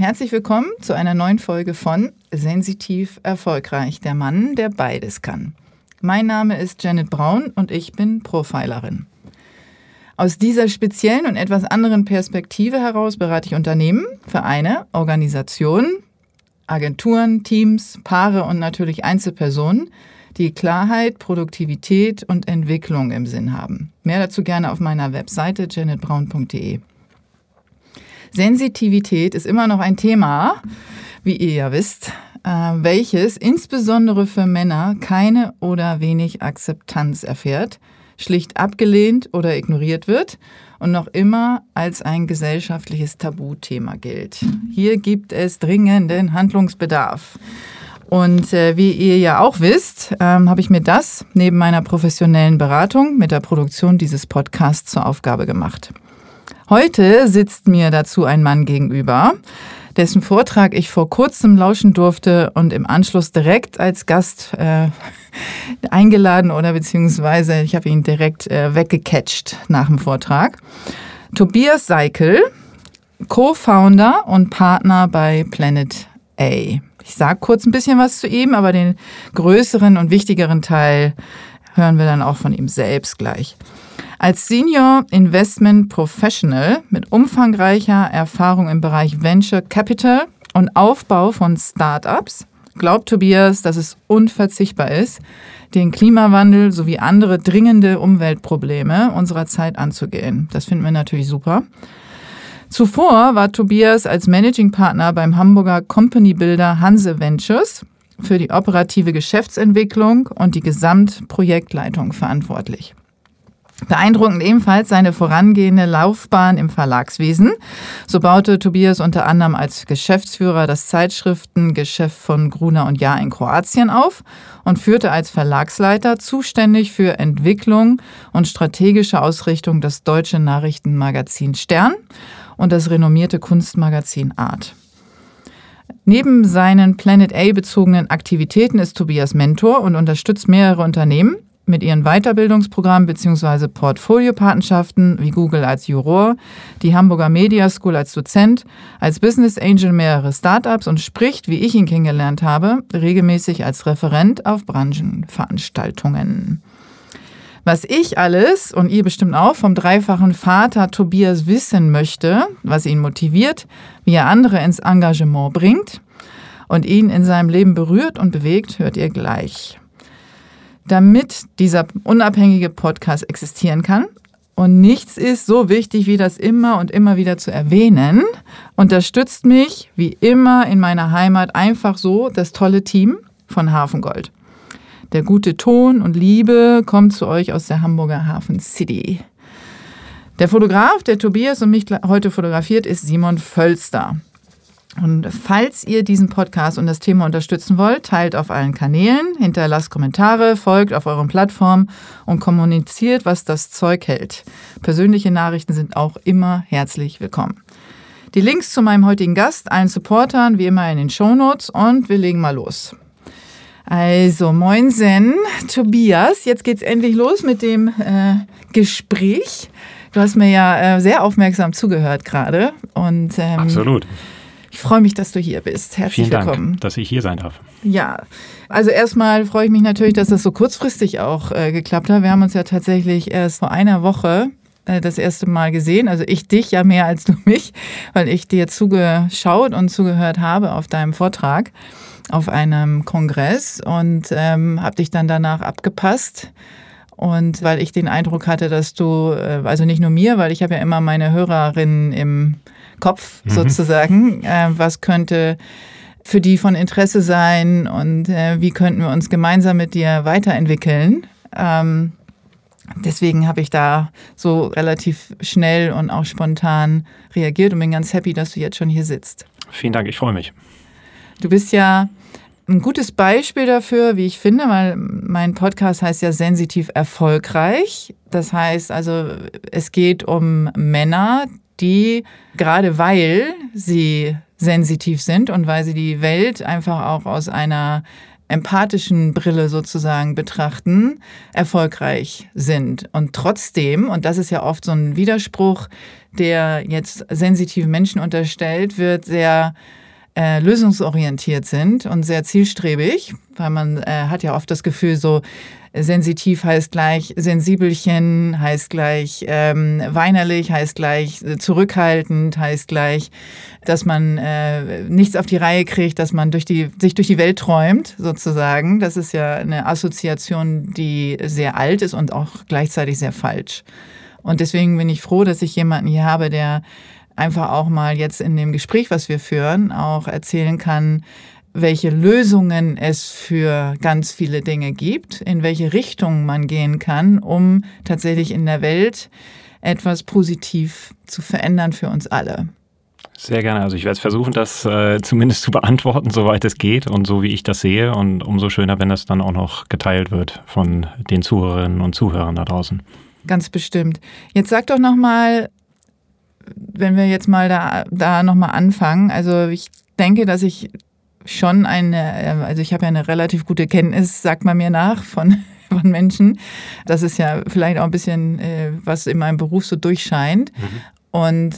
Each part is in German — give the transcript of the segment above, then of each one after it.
herzlich willkommen zu einer neuen Folge von Sensitiv Erfolgreich, der Mann, der beides kann. Mein Name ist Janet Braun und ich bin Profilerin. Aus dieser speziellen und etwas anderen Perspektive heraus berate ich Unternehmen, Vereine, Organisationen, Agenturen, Teams, Paare und natürlich Einzelpersonen, die Klarheit, Produktivität und Entwicklung im Sinn haben. Mehr dazu gerne auf meiner Webseite janetbraun.de. Sensitivität ist immer noch ein Thema, wie ihr ja wisst, äh, welches insbesondere für Männer keine oder wenig Akzeptanz erfährt, schlicht abgelehnt oder ignoriert wird und noch immer als ein gesellschaftliches Tabuthema gilt. Hier gibt es dringenden Handlungsbedarf. Und äh, wie ihr ja auch wisst, ähm, habe ich mir das neben meiner professionellen Beratung mit der Produktion dieses Podcasts zur Aufgabe gemacht. Heute sitzt mir dazu ein Mann gegenüber, dessen Vortrag ich vor kurzem lauschen durfte und im Anschluss direkt als Gast äh, eingeladen oder beziehungsweise ich habe ihn direkt äh, weggecatcht nach dem Vortrag. Tobias Seikel, Co-Founder und Partner bei Planet A. Ich sage kurz ein bisschen was zu ihm, aber den größeren und wichtigeren Teil hören wir dann auch von ihm selbst gleich. Als Senior Investment Professional mit umfangreicher Erfahrung im Bereich Venture Capital und Aufbau von Startups glaubt Tobias, dass es unverzichtbar ist, den Klimawandel sowie andere dringende Umweltprobleme unserer Zeit anzugehen. Das finden wir natürlich super. Zuvor war Tobias als Managing Partner beim Hamburger Company Builder Hanse Ventures für die operative Geschäftsentwicklung und die Gesamtprojektleitung verantwortlich. Beeindruckend ebenfalls seine vorangehende Laufbahn im Verlagswesen. So baute Tobias unter anderem als Geschäftsführer das Zeitschriftengeschäft von Gruner und Jahr in Kroatien auf und führte als Verlagsleiter zuständig für Entwicklung und strategische Ausrichtung das deutsche Nachrichtenmagazin Stern und das renommierte Kunstmagazin Art. Neben seinen Planet A bezogenen Aktivitäten ist Tobias Mentor und unterstützt mehrere Unternehmen mit ihren Weiterbildungsprogrammen bzw. Portfoliopatenschaften wie Google als Juror, die Hamburger Media School als Dozent, als Business Angel mehrere Startups und spricht, wie ich ihn kennengelernt habe, regelmäßig als Referent auf Branchenveranstaltungen. Was ich alles und ihr bestimmt auch vom dreifachen Vater Tobias wissen möchte, was ihn motiviert, wie er andere ins Engagement bringt und ihn in seinem Leben berührt und bewegt, hört ihr gleich. Damit dieser unabhängige Podcast existieren kann, und nichts ist so wichtig, wie das immer und immer wieder zu erwähnen. Unterstützt mich, wie immer in meiner Heimat, einfach so das tolle Team von Hafengold. Der gute Ton und Liebe kommt zu euch aus der Hamburger Hafen City. Der Fotograf, der Tobias und mich heute fotografiert, ist Simon Völster. Und falls ihr diesen Podcast und das Thema unterstützen wollt, teilt auf allen Kanälen, hinterlasst Kommentare, folgt auf euren Plattformen und kommuniziert, was das Zeug hält. Persönliche Nachrichten sind auch immer herzlich willkommen. Die Links zu meinem heutigen Gast, allen Supportern, wie immer in den Shownotes und wir legen mal los. Also, moinsen, Tobias, jetzt geht's endlich los mit dem äh, Gespräch. Du hast mir ja äh, sehr aufmerksam zugehört gerade. Und, ähm, Absolut. Ich freue mich, dass du hier bist. Herzlich Vielen willkommen. Dank, dass ich hier sein darf. Ja, also erstmal freue ich mich natürlich, dass das so kurzfristig auch äh, geklappt hat. Wir haben uns ja tatsächlich erst vor einer Woche äh, das erste Mal gesehen. Also ich dich ja mehr als du mich, weil ich dir zugeschaut und zugehört habe auf deinem Vortrag auf einem Kongress und ähm, habe dich dann danach abgepasst. Und weil ich den Eindruck hatte, dass du, äh, also nicht nur mir, weil ich habe ja immer meine Hörerinnen im Kopf mhm. sozusagen. Äh, was könnte für die von Interesse sein und äh, wie könnten wir uns gemeinsam mit dir weiterentwickeln? Ähm, deswegen habe ich da so relativ schnell und auch spontan reagiert und bin ganz happy, dass du jetzt schon hier sitzt. Vielen Dank, ich freue mich. Du bist ja ein gutes Beispiel dafür, wie ich finde, weil mein Podcast heißt ja sensitiv erfolgreich. Das heißt also, es geht um Männer, die gerade weil sie sensitiv sind und weil sie die Welt einfach auch aus einer empathischen Brille sozusagen betrachten, erfolgreich sind. Und trotzdem, und das ist ja oft so ein Widerspruch, der jetzt sensitiven Menschen unterstellt wird, sehr äh, lösungsorientiert sind und sehr zielstrebig, weil man äh, hat ja oft das Gefühl, so sensitiv heißt gleich sensibelchen, heißt gleich ähm, weinerlich, heißt gleich zurückhaltend, heißt gleich, dass man äh, nichts auf die Reihe kriegt, dass man durch die, sich durch die Welt träumt, sozusagen. Das ist ja eine Assoziation, die sehr alt ist und auch gleichzeitig sehr falsch. Und deswegen bin ich froh, dass ich jemanden hier habe, der einfach auch mal jetzt in dem Gespräch, was wir führen, auch erzählen kann, welche Lösungen es für ganz viele Dinge gibt, in welche Richtung man gehen kann, um tatsächlich in der Welt etwas positiv zu verändern für uns alle. Sehr gerne. Also ich werde versuchen, das äh, zumindest zu beantworten, soweit es geht und so wie ich das sehe. Und umso schöner, wenn das dann auch noch geteilt wird von den Zuhörerinnen und Zuhörern da draußen. Ganz bestimmt. Jetzt sag doch noch mal, wenn wir jetzt mal da, da noch mal anfangen. Also ich denke, dass ich schon eine, äh, also ich habe ja eine relativ gute Kenntnis, sagt man mir nach, von, von Menschen. Das ist ja vielleicht auch ein bisschen, äh, was in meinem Beruf so durchscheint. Mhm. Und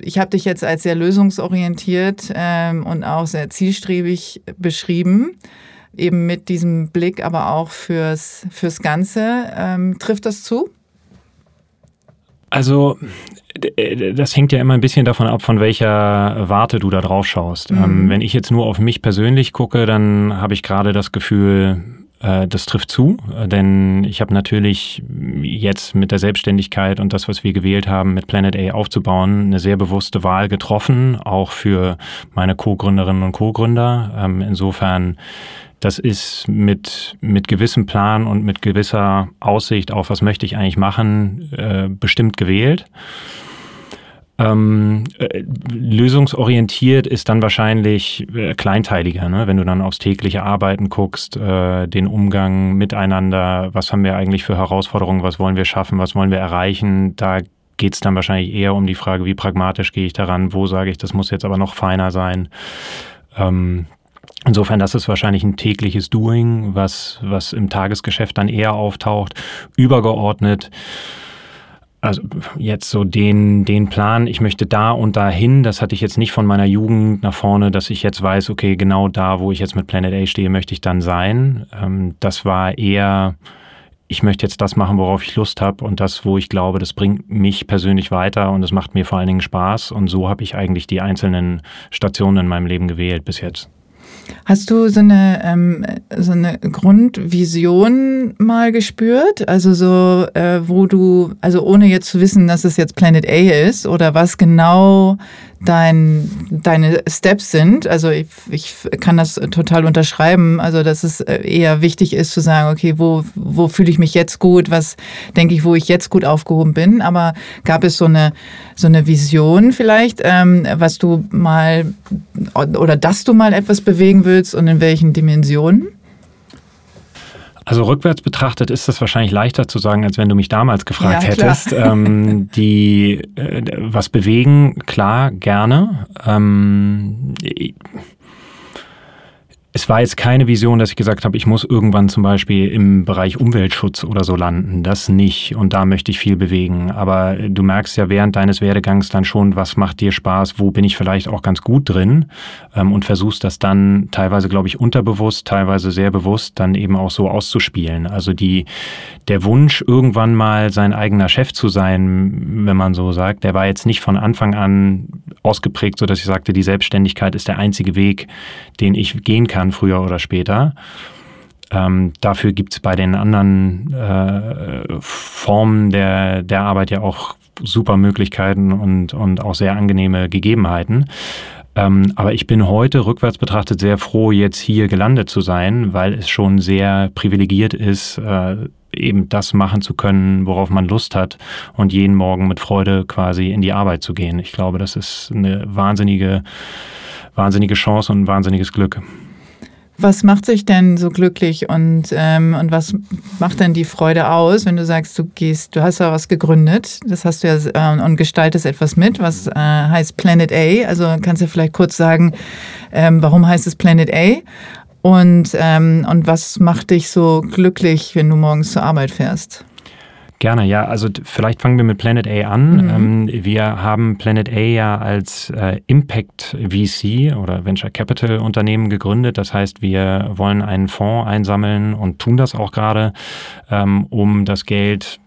ich habe dich jetzt als sehr lösungsorientiert ähm, und auch sehr zielstrebig beschrieben, eben mit diesem Blick aber auch fürs, fürs Ganze. Ähm, trifft das zu? Also das hängt ja immer ein bisschen davon ab, von welcher Warte du da drauf schaust. Mhm. Ähm, wenn ich jetzt nur auf mich persönlich gucke, dann habe ich gerade das Gefühl, äh, das trifft zu, äh, denn ich habe natürlich jetzt mit der Selbstständigkeit und das, was wir gewählt haben, mit Planet A aufzubauen, eine sehr bewusste Wahl getroffen, auch für meine Co-Gründerinnen und Co-Gründer. Ähm, insofern das ist mit, mit gewissem Plan und mit gewisser Aussicht auf, was möchte ich eigentlich machen, äh, bestimmt gewählt. Ähm, äh, lösungsorientiert ist dann wahrscheinlich äh, kleinteiliger, ne? wenn du dann aufs tägliche Arbeiten guckst, äh, den Umgang miteinander, was haben wir eigentlich für Herausforderungen, was wollen wir schaffen, was wollen wir erreichen, da geht es dann wahrscheinlich eher um die Frage, wie pragmatisch gehe ich daran, wo sage ich, das muss jetzt aber noch feiner sein. Ähm, Insofern, das ist wahrscheinlich ein tägliches Doing, was, was im Tagesgeschäft dann eher auftaucht. Übergeordnet, also jetzt so den, den Plan, ich möchte da und dahin, das hatte ich jetzt nicht von meiner Jugend nach vorne, dass ich jetzt weiß, okay, genau da, wo ich jetzt mit Planet A stehe, möchte ich dann sein. Ähm, das war eher, ich möchte jetzt das machen, worauf ich Lust habe und das, wo ich glaube, das bringt mich persönlich weiter und es macht mir vor allen Dingen Spaß. Und so habe ich eigentlich die einzelnen Stationen in meinem Leben gewählt bis jetzt. Hast du so eine, ähm, so eine Grundvision mal gespürt? Also so, äh, wo du, also ohne jetzt zu wissen, dass es jetzt Planet A ist oder was genau dein, deine Steps sind. Also ich, ich kann das total unterschreiben. Also dass es äh, eher wichtig ist zu sagen, okay, wo, wo fühle ich mich jetzt gut? Was denke ich, wo ich jetzt gut aufgehoben bin? Aber gab es so eine, so eine Vision vielleicht, ähm, was du mal oder dass du mal etwas bewegen willst und in welchen Dimensionen? Also rückwärts betrachtet ist das wahrscheinlich leichter zu sagen, als wenn du mich damals gefragt ja, hättest. Ähm, die äh, was bewegen, klar, gerne. Ähm, es war jetzt keine Vision, dass ich gesagt habe, ich muss irgendwann zum Beispiel im Bereich Umweltschutz oder so landen. Das nicht. Und da möchte ich viel bewegen. Aber du merkst ja während deines Werdegangs dann schon, was macht dir Spaß, wo bin ich vielleicht auch ganz gut drin ähm, und versuchst das dann teilweise, glaube ich, unterbewusst, teilweise sehr bewusst dann eben auch so auszuspielen. Also die, der Wunsch, irgendwann mal sein eigener Chef zu sein, wenn man so sagt, der war jetzt nicht von Anfang an ausgeprägt, so dass ich sagte, die Selbstständigkeit ist der einzige Weg, den ich gehen kann, früher oder später. Ähm, dafür gibt es bei den anderen äh, Formen der, der Arbeit ja auch super Möglichkeiten und, und auch sehr angenehme Gegebenheiten. Ähm, aber ich bin heute rückwärts betrachtet sehr froh, jetzt hier gelandet zu sein, weil es schon sehr privilegiert ist, äh, eben das machen zu können, worauf man Lust hat und jeden Morgen mit Freude quasi in die Arbeit zu gehen. Ich glaube, das ist eine wahnsinnige, wahnsinnige Chance und ein wahnsinniges Glück. Was macht sich denn so glücklich und, ähm, und was macht denn die Freude aus, wenn du sagst, du gehst, du hast ja was gegründet, das hast du ja äh, und gestaltest etwas mit, was äh, heißt Planet A. Also kannst du vielleicht kurz sagen, ähm, warum heißt es Planet A? Und, ähm, und was macht dich so glücklich, wenn du morgens zur Arbeit fährst? Gerne, ja. Also vielleicht fangen wir mit Planet A an. Mhm. Ähm, wir haben Planet A ja als äh, Impact VC oder Venture Capital Unternehmen gegründet. Das heißt, wir wollen einen Fonds einsammeln und tun das auch gerade, ähm, um das Geld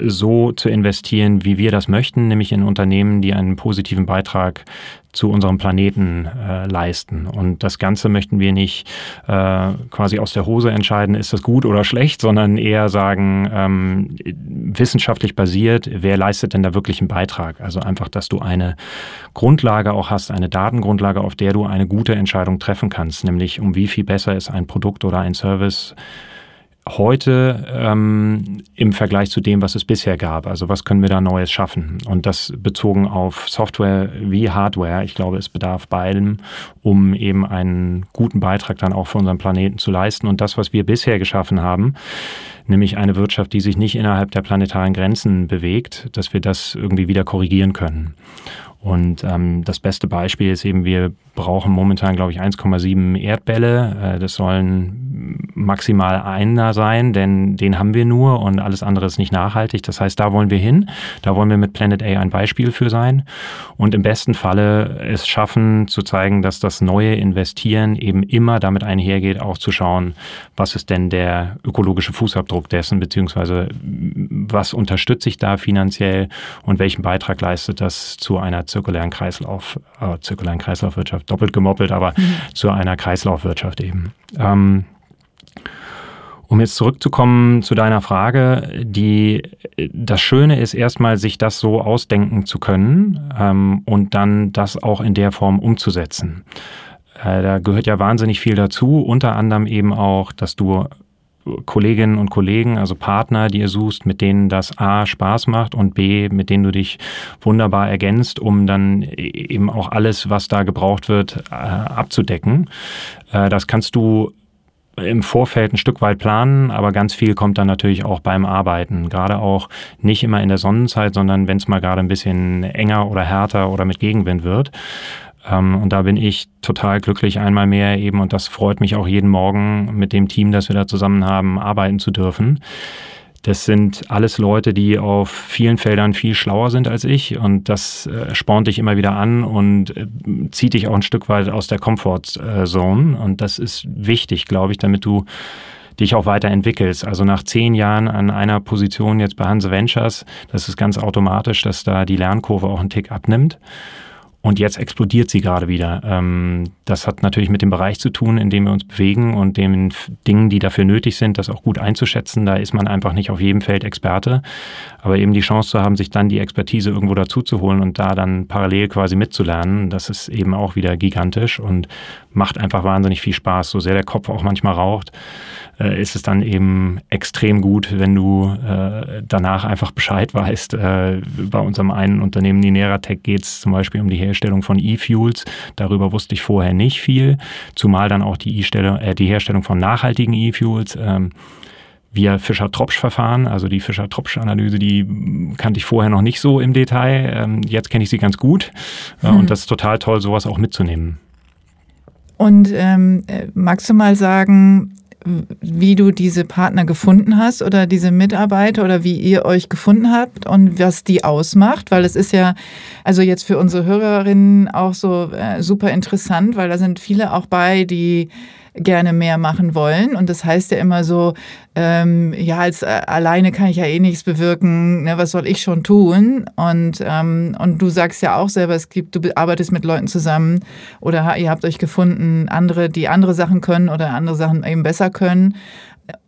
so zu investieren, wie wir das möchten, nämlich in Unternehmen, die einen positiven Beitrag zu unserem Planeten äh, leisten. Und das Ganze möchten wir nicht äh, quasi aus der Hose entscheiden, ist das gut oder schlecht, sondern eher sagen, ähm, wissenschaftlich basiert, wer leistet denn da wirklich einen Beitrag? Also einfach, dass du eine Grundlage auch hast, eine Datengrundlage, auf der du eine gute Entscheidung treffen kannst, nämlich um wie viel besser ist ein Produkt oder ein Service heute ähm, im Vergleich zu dem, was es bisher gab. Also was können wir da Neues schaffen? Und das bezogen auf Software wie Hardware. Ich glaube, es bedarf beidem, um eben einen guten Beitrag dann auch für unseren Planeten zu leisten. Und das, was wir bisher geschaffen haben, nämlich eine Wirtschaft, die sich nicht innerhalb der planetaren Grenzen bewegt, dass wir das irgendwie wieder korrigieren können. Und ähm, das beste Beispiel ist eben, wir brauchen momentan, glaube ich, 1,7 Erdbälle. Äh, das sollen maximal einer sein, denn den haben wir nur und alles andere ist nicht nachhaltig. Das heißt, da wollen wir hin. Da wollen wir mit Planet A ein Beispiel für sein. Und im besten Falle es schaffen, zu zeigen, dass das neue Investieren eben immer damit einhergeht, auch zu schauen, was ist denn der ökologische Fußabdruck dessen, beziehungsweise was unterstütze ich da finanziell und welchen Beitrag leistet das zu einer zirkulären Kreislauf, äh, zirkulären Kreislaufwirtschaft, doppelt gemoppelt, aber mhm. zu einer Kreislaufwirtschaft eben. Ähm, um jetzt zurückzukommen zu deiner Frage, die, das Schöne ist erstmal, sich das so ausdenken zu können ähm, und dann das auch in der Form umzusetzen. Äh, da gehört ja wahnsinnig viel dazu, unter anderem eben auch, dass du Kolleginnen und Kollegen, also Partner, die ihr suchst, mit denen das A Spaß macht und B, mit denen du dich wunderbar ergänzt, um dann eben auch alles, was da gebraucht wird, äh, abzudecken. Äh, das kannst du im Vorfeld ein Stück weit planen, aber ganz viel kommt dann natürlich auch beim Arbeiten. Gerade auch nicht immer in der Sonnenzeit, sondern wenn es mal gerade ein bisschen enger oder härter oder mit Gegenwind wird. Ähm, und da bin ich total glücklich einmal mehr eben und das freut mich auch jeden Morgen mit dem Team, das wir da zusammen haben, arbeiten zu dürfen. Das sind alles Leute, die auf vielen Feldern viel schlauer sind als ich und das äh, spornt dich immer wieder an und äh, zieht dich auch ein Stück weit aus der Comfortzone und das ist wichtig, glaube ich, damit du dich auch weiterentwickelst. Also nach zehn Jahren an einer Position jetzt bei Hanse Ventures, das ist ganz automatisch, dass da die Lernkurve auch einen Tick abnimmt. Und jetzt explodiert sie gerade wieder. Ähm, das hat natürlich mit dem Bereich zu tun, in dem wir uns bewegen und den Dingen, die dafür nötig sind, das auch gut einzuschätzen. Da ist man einfach nicht auf jedem Feld Experte. Aber eben die Chance zu haben, sich dann die Expertise irgendwo dazu zu holen und da dann parallel quasi mitzulernen, das ist eben auch wieder gigantisch und macht einfach wahnsinnig viel Spaß. So sehr der Kopf auch manchmal raucht, äh, ist es dann eben extrem gut, wenn du äh, danach einfach Bescheid weißt. Äh, bei unserem einen Unternehmen Nineratech geht es zum Beispiel um die Herstellung von E-Fuels. Darüber wusste ich vorher nicht viel, zumal dann auch die, e die Herstellung von nachhaltigen E-Fuels. Ähm, via Fischer-Tropsch-Verfahren. Also die Fischer-Tropsch-Analyse, die kannte ich vorher noch nicht so im Detail. Ähm, jetzt kenne ich sie ganz gut. Hm. Und das ist total toll, sowas auch mitzunehmen. Und ähm, magst du mal sagen, wie du diese Partner gefunden hast oder diese Mitarbeiter oder wie ihr euch gefunden habt und was die ausmacht, weil es ist ja also jetzt für unsere Hörerinnen auch so äh, super interessant, weil da sind viele auch bei, die gerne mehr machen wollen. Und das heißt ja immer so, ähm, ja, als äh, alleine kann ich ja eh nichts bewirken, ne, was soll ich schon tun? Und, ähm, und du sagst ja auch selber, es gibt, du arbeitest mit Leuten zusammen oder ihr habt euch gefunden, andere, die andere Sachen können oder andere Sachen eben besser können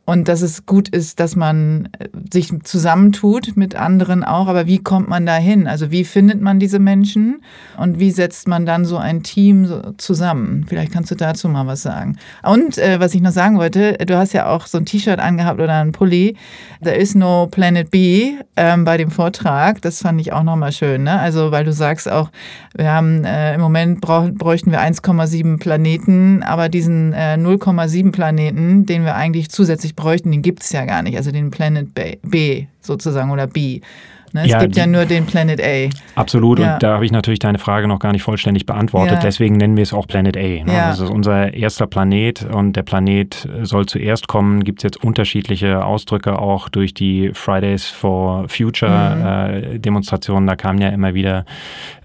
und dass es gut ist, dass man äh, sich zusammentut mit anderen auch. Aber wie kommt man da hin? Also wie findet man diese Menschen und wie setzt man dann so ein Team zusammen? Vielleicht kannst du dazu mal was sagen. Und äh, was ich noch sagen wollte, du hast ja auch so ein T-Shirt angehabt oder ein Pulli. There is no Planet B ähm, bei dem Vortrag. Das fand ich auch nochmal schön. Ne? Also weil du sagst auch, wir haben äh, im Moment brauch, bräuchten wir 1,7 Planeten, aber diesen äh, 0,7 Planeten, den wir eigentlich zusätzlich bräuchten, den gibt es ja gar nicht. Also den Planet B, B sozusagen oder B. Ne? Es ja, gibt ja nur den Planet A. Absolut, ja. und da habe ich natürlich deine Frage noch gar nicht vollständig beantwortet. Ja. Deswegen nennen wir es auch Planet A. Ne? Das ist unser erster Planet und der Planet soll zuerst kommen. Gibt es jetzt unterschiedliche Ausdrücke auch durch die Fridays for Future mhm. äh, Demonstrationen. Da kamen ja immer wieder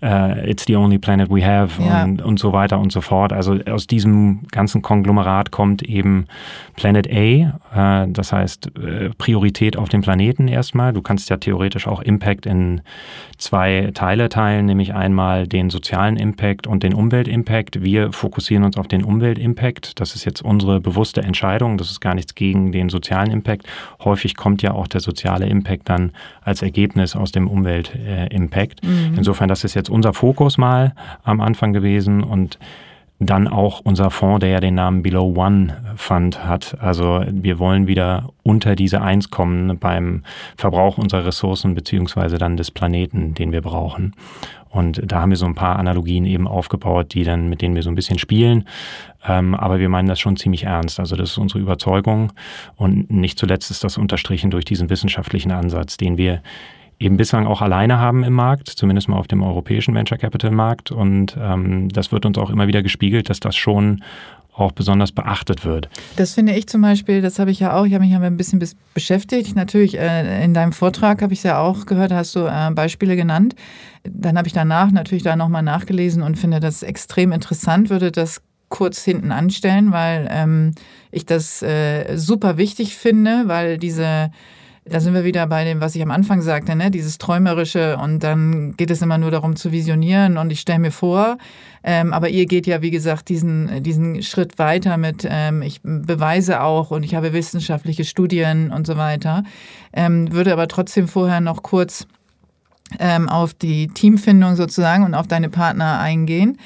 uh, It's the only planet we have und, und so weiter und so fort. Also aus diesem ganzen Konglomerat kommt eben Planet A, äh, das heißt äh, Priorität auf dem Planeten erstmal. Du kannst ja theoretisch auch Impact in zwei Teile teilen, nämlich einmal den sozialen Impact und den Umweltimpact. Wir fokussieren uns auf den Umweltimpact. Das ist jetzt unsere bewusste Entscheidung. Das ist gar nichts gegen den sozialen Impact. Häufig kommt ja auch der soziale Impact dann als Ergebnis aus dem Umweltimpact. Mhm. Insofern, das ist jetzt unser Fokus mal am Anfang gewesen und dann auch unser Fonds, der ja den Namen Below One Fund hat. Also wir wollen wieder unter diese Eins kommen beim Verbrauch unserer Ressourcen beziehungsweise dann des Planeten, den wir brauchen. Und da haben wir so ein paar Analogien eben aufgebaut, die dann, mit denen wir so ein bisschen spielen. Ähm, aber wir meinen das schon ziemlich ernst. Also das ist unsere Überzeugung. Und nicht zuletzt ist das unterstrichen durch diesen wissenschaftlichen Ansatz, den wir eben bislang auch alleine haben im Markt, zumindest mal auf dem europäischen Venture Capital Markt. Und ähm, das wird uns auch immer wieder gespiegelt, dass das schon auch besonders beachtet wird. Das finde ich zum Beispiel, das habe ich ja auch, ich habe mich ja ein bisschen beschäftigt. Natürlich, äh, in deinem Vortrag habe ich es ja auch gehört, hast du äh, Beispiele genannt. Dann habe ich danach natürlich da nochmal nachgelesen und finde das extrem interessant, würde das kurz hinten anstellen, weil ähm, ich das äh, super wichtig finde, weil diese da sind wir wieder bei dem, was ich am Anfang sagte, ne? dieses Träumerische und dann geht es immer nur darum zu visionieren und ich stelle mir vor, ähm, aber ihr geht ja, wie gesagt, diesen, diesen Schritt weiter mit, ähm, ich beweise auch und ich habe wissenschaftliche Studien und so weiter, ähm, würde aber trotzdem vorher noch kurz ähm, auf die Teamfindung sozusagen und auf deine Partner eingehen.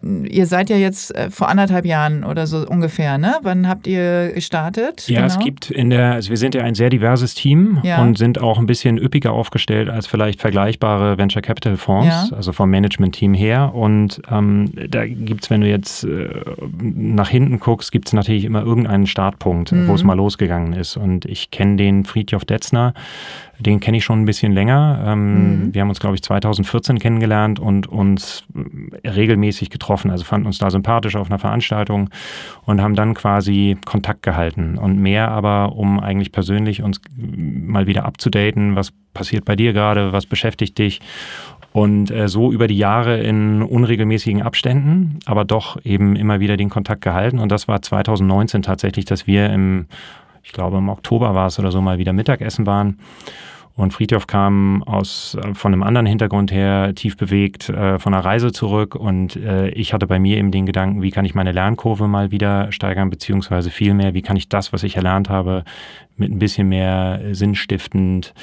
Ihr seid ja jetzt äh, vor anderthalb Jahren oder so ungefähr, ne? Wann habt ihr gestartet? Ja, genau. es gibt in der, also wir sind ja ein sehr diverses Team ja. und sind auch ein bisschen üppiger aufgestellt als vielleicht vergleichbare Venture Capital Fonds, ja. also vom Management-Team her. Und ähm, da gibt es, wenn du jetzt äh, nach hinten guckst, gibt es natürlich immer irgendeinen Startpunkt, mhm. wo es mal losgegangen ist. Und ich kenne den Friedjof Detzner den kenne ich schon ein bisschen länger. Ähm, mhm. Wir haben uns, glaube ich, 2014 kennengelernt und uns regelmäßig getroffen. Also fanden uns da sympathisch auf einer Veranstaltung und haben dann quasi Kontakt gehalten. Und mehr aber, um eigentlich persönlich uns mal wieder abzudaten, was passiert bei dir gerade, was beschäftigt dich. Und äh, so über die Jahre in unregelmäßigen Abständen, aber doch eben immer wieder den Kontakt gehalten. Und das war 2019 tatsächlich, dass wir im, ich glaube im Oktober war es oder so, mal wieder Mittagessen waren. Und Friedhof kam aus, äh, von einem anderen Hintergrund her tief bewegt äh, von einer Reise zurück und äh, ich hatte bei mir eben den Gedanken, wie kann ich meine Lernkurve mal wieder steigern, beziehungsweise vielmehr, wie kann ich das, was ich erlernt habe, mit ein bisschen mehr sinnstiftend,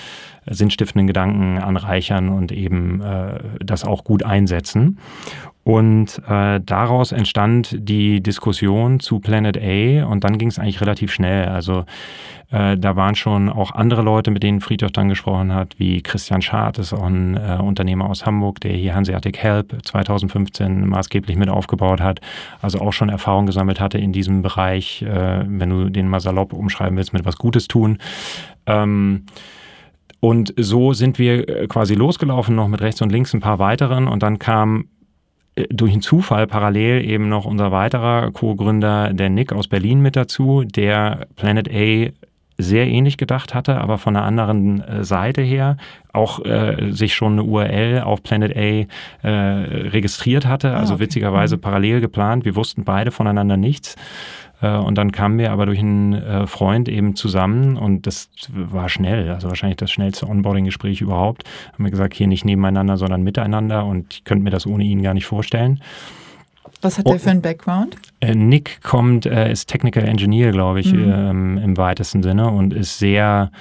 sinnstiftenden Gedanken anreichern und eben äh, das auch gut einsetzen. Und äh, daraus entstand die Diskussion zu Planet A und dann ging es eigentlich relativ schnell. Also äh, da waren schon auch andere Leute, mit denen Friedhof dann gesprochen hat, wie Christian Schad, ist auch ein äh, Unternehmer aus Hamburg, der hier Hanseatic Help 2015 maßgeblich mit aufgebaut hat. Also auch schon Erfahrung gesammelt hatte in diesem Bereich, äh, wenn du den mal salopp umschreiben willst, mit was Gutes tun. Ähm, und so sind wir äh, quasi losgelaufen, noch mit rechts und links ein paar weiteren. Und dann kam durch einen Zufall parallel eben noch unser weiterer Co-Gründer, der Nick aus Berlin mit dazu, der Planet A sehr ähnlich gedacht hatte, aber von einer anderen äh, Seite her auch äh, sich schon eine URL auf Planet A äh, registriert hatte, ah, also okay. witzigerweise mhm. parallel geplant. Wir wussten beide voneinander nichts. Äh, und dann kamen wir aber durch einen äh, Freund eben zusammen und das war schnell, also wahrscheinlich das schnellste Onboarding-Gespräch überhaupt. Haben wir gesagt, hier nicht nebeneinander, sondern miteinander und ich könnte mir das ohne ihn gar nicht vorstellen. Was hat er für einen Background? Äh, Nick kommt, ist Technical Engineer, glaube ich, mhm. ähm, im weitesten Sinne und ist sehr,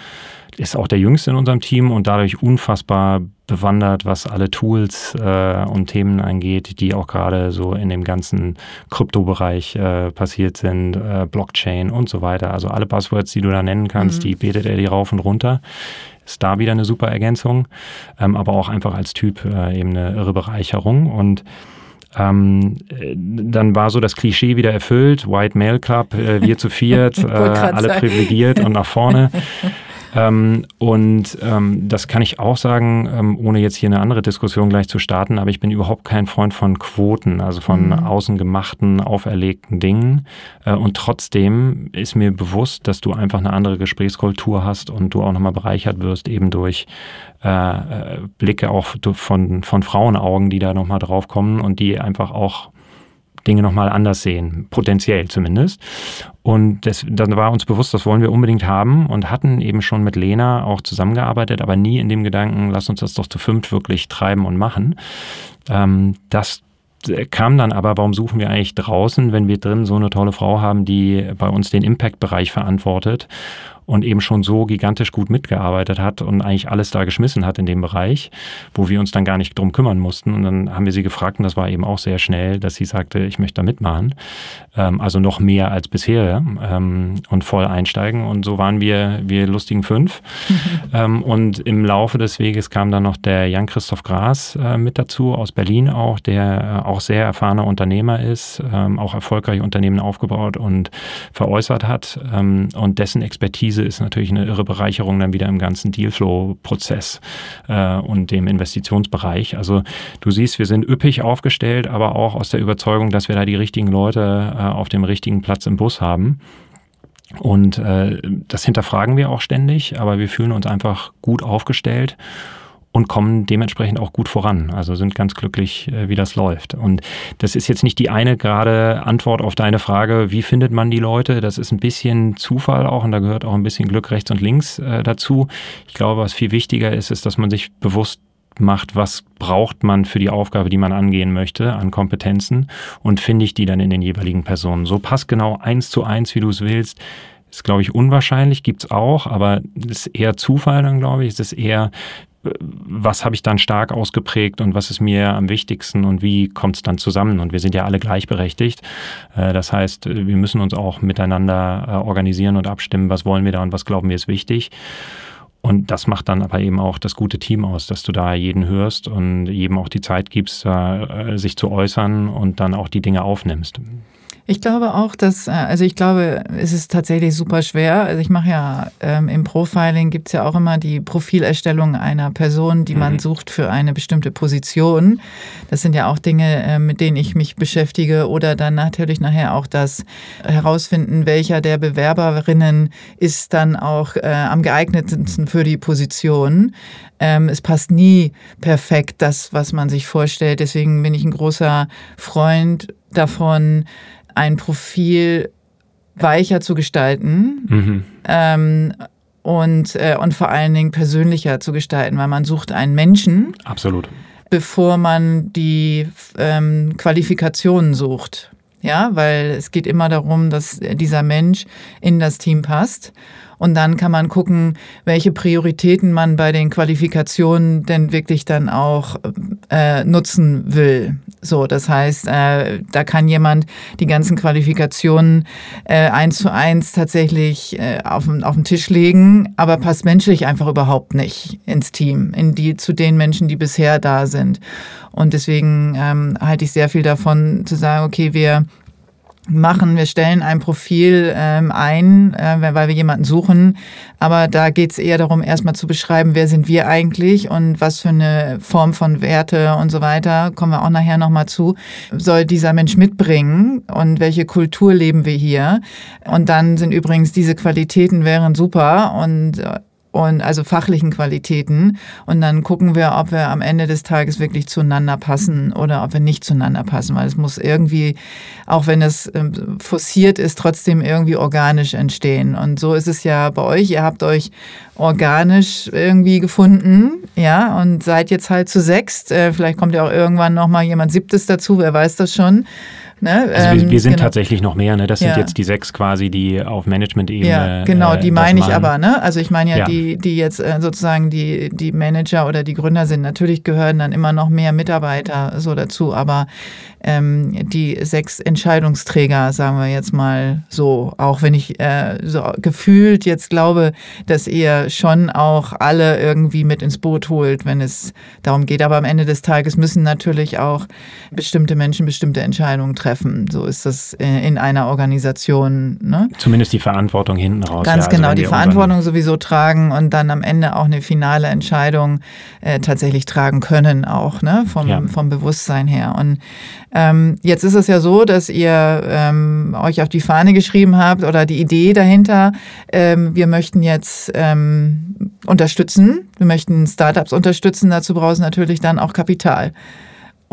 ist auch der Jüngste in unserem Team und dadurch unfassbar bewandert, was alle Tools äh, und Themen angeht, die auch gerade so in dem ganzen Kryptobereich äh, passiert sind, äh, Blockchain und so weiter. Also alle Buzzwords, die du da nennen kannst, mhm. die betet er dir rauf und runter. Ist da wieder eine super Ergänzung, ähm, aber auch einfach als Typ äh, eben eine irre Bereicherung und ähm, dann war so das Klischee wieder erfüllt, White Male Club, äh, wir zu viert, äh, alle privilegiert und nach vorne. Ähm, und ähm, das kann ich auch sagen, ähm, ohne jetzt hier eine andere Diskussion gleich zu starten, aber ich bin überhaupt kein Freund von Quoten, also von mhm. außen gemachten, auferlegten Dingen. Äh, und trotzdem ist mir bewusst, dass du einfach eine andere Gesprächskultur hast und du auch nochmal bereichert wirst, eben durch äh, äh Blicke auch von, von Frauenaugen, die da nochmal drauf kommen und die einfach auch Dinge nochmal anders sehen, potenziell zumindest. Und das, dann war uns bewusst, das wollen wir unbedingt haben und hatten eben schon mit Lena auch zusammengearbeitet, aber nie in dem Gedanken, lass uns das doch zu fünft wirklich treiben und machen. Ähm, das kam dann aber, warum suchen wir eigentlich draußen, wenn wir drin so eine tolle Frau haben, die bei uns den Impact-Bereich verantwortet und eben schon so gigantisch gut mitgearbeitet hat und eigentlich alles da geschmissen hat in dem Bereich, wo wir uns dann gar nicht drum kümmern mussten. Und dann haben wir sie gefragt, und das war eben auch sehr schnell, dass sie sagte, ich möchte da mitmachen. Ähm, also noch mehr als bisher ähm, und voll einsteigen. Und so waren wir, wir lustigen fünf. ähm, und im Laufe des Weges kam dann noch der Jan-Christoph Gras äh, mit dazu, aus Berlin auch, der äh, auch sehr erfahrener Unternehmer ist, ähm, auch erfolgreich Unternehmen aufgebaut und veräußert hat ähm, und dessen Expertise Expertise ist natürlich eine irre Bereicherung dann wieder im ganzen Dealflow-Prozess äh, und dem Investitionsbereich. Also du siehst, wir sind üppig aufgestellt, aber auch aus der Überzeugung, dass wir da die richtigen Leute äh, auf dem richtigen Platz im Bus haben. Und äh, das hinterfragen wir auch ständig, aber wir fühlen uns einfach gut aufgestellt und kommen dementsprechend auch gut voran. Also sind ganz glücklich, äh, wie das läuft. Und das ist jetzt nicht die eine gerade Antwort auf deine Frage, wie findet man die Leute? Das ist ein bisschen Zufall auch und da gehört auch ein bisschen Glück rechts und links äh, dazu. Ich glaube, was viel wichtiger ist, ist, dass man sich bewusst macht, was braucht man für die Aufgabe, die man angehen möchte, an Kompetenzen und finde ich die dann in den jeweiligen Personen. So passt genau eins zu eins, wie du es willst. Ist, glaube ich, unwahrscheinlich, gibt's auch, aber ist eher Zufall dann, glaube ich. Es ist eher, was habe ich dann stark ausgeprägt und was ist mir am wichtigsten und wie kommt es dann zusammen? Und wir sind ja alle gleichberechtigt. Äh, das heißt, wir müssen uns auch miteinander äh, organisieren und abstimmen, was wollen wir da und was glauben wir ist wichtig. Und das macht dann aber eben auch das gute Team aus, dass du da jeden hörst und jedem auch die Zeit gibst, äh, sich zu äußern und dann auch die Dinge aufnimmst. Ich glaube auch, dass, äh, also ich glaube, es ist tatsächlich super schwer. Also ich mache ja ähm, im Profiling gibt es ja auch immer die Profilerstellung einer Person, die man mhm. sucht für eine bestimmte Position. Das sind ja auch Dinge, äh, mit denen ich mich beschäftige oder dann natürlich nachher auch das herausfinden, welcher der Bewerberinnen ist dann auch äh, am geeignetsten für die Position. Ähm, es passt nie perfekt, das, was man sich vorstellt. Deswegen bin ich ein großer Freund davon, ein Profil weicher zu gestalten mhm. ähm, und, äh, und vor allen Dingen persönlicher zu gestalten, weil man sucht einen Menschen. Absolut. Bevor man die ähm, Qualifikationen sucht. Ja, weil es geht immer darum, dass dieser Mensch in das Team passt. Und dann kann man gucken, welche Prioritäten man bei den Qualifikationen denn wirklich dann auch äh, nutzen will. So, das heißt, äh, da kann jemand die ganzen Qualifikationen äh, eins zu eins tatsächlich äh, auf, den Tisch legen, aber passt menschlich einfach überhaupt nicht ins Team, in die zu den Menschen, die bisher da sind. Und deswegen ähm, halte ich sehr viel davon zu sagen, okay, wir machen. Wir stellen ein Profil ähm, ein, äh, weil wir jemanden suchen. Aber da geht es eher darum, erstmal zu beschreiben, wer sind wir eigentlich und was für eine Form von Werte und so weiter, kommen wir auch nachher nochmal zu, soll dieser Mensch mitbringen und welche Kultur leben wir hier. Und dann sind übrigens diese Qualitäten wären super und äh, und also fachlichen Qualitäten. Und dann gucken wir, ob wir am Ende des Tages wirklich zueinander passen oder ob wir nicht zueinander passen, weil es muss irgendwie, auch wenn es ähm, forciert ist, trotzdem irgendwie organisch entstehen. Und so ist es ja bei euch. Ihr habt euch organisch irgendwie gefunden, ja, und seid jetzt halt zu sechst. Äh, vielleicht kommt ja auch irgendwann nochmal jemand siebtes dazu, wer weiß das schon. Ne? Also wir, wir ähm, sind genau. tatsächlich noch mehr, ne? Das sind ja. jetzt die sechs quasi, die auf Management-Ebene. Ja, genau, die äh, meine ich aber, ne? Also ich meine ja, ja, die, die jetzt äh, sozusagen die, die Manager oder die Gründer sind. Natürlich gehören dann immer noch mehr Mitarbeiter so dazu, aber ähm, die sechs Entscheidungsträger, sagen wir jetzt mal so, auch wenn ich äh, so gefühlt jetzt glaube, dass ihr schon auch alle irgendwie mit ins Boot holt, wenn es darum geht. Aber am Ende des Tages müssen natürlich auch bestimmte Menschen bestimmte Entscheidungen treffen treffen. So ist das in einer Organisation. Ne? Zumindest die Verantwortung hinten raus. Ganz ja, also genau, die Verantwortung sowieso tragen und dann am Ende auch eine finale Entscheidung äh, tatsächlich tragen können, auch ne? vom, ja. vom Bewusstsein her. Und ähm, jetzt ist es ja so, dass ihr ähm, euch auf die Fahne geschrieben habt oder die Idee dahinter, ähm, wir möchten jetzt ähm, unterstützen, wir möchten Startups unterstützen, dazu brauchst du natürlich dann auch Kapital.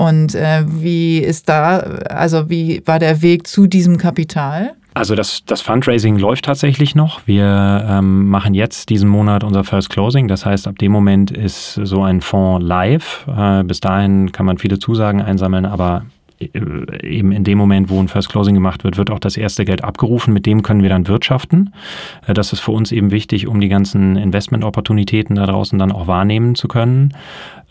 Und äh, wie ist da, also wie war der Weg zu diesem Kapital? Also das, das Fundraising läuft tatsächlich noch. Wir ähm, machen jetzt diesen Monat unser First Closing. Das heißt, ab dem Moment ist so ein Fonds live. Äh, bis dahin kann man viele Zusagen einsammeln, aber äh, eben in dem Moment, wo ein First Closing gemacht wird, wird auch das erste Geld abgerufen. Mit dem können wir dann wirtschaften. Äh, das ist für uns eben wichtig, um die ganzen Investment-Opportunitäten da draußen dann auch wahrnehmen zu können.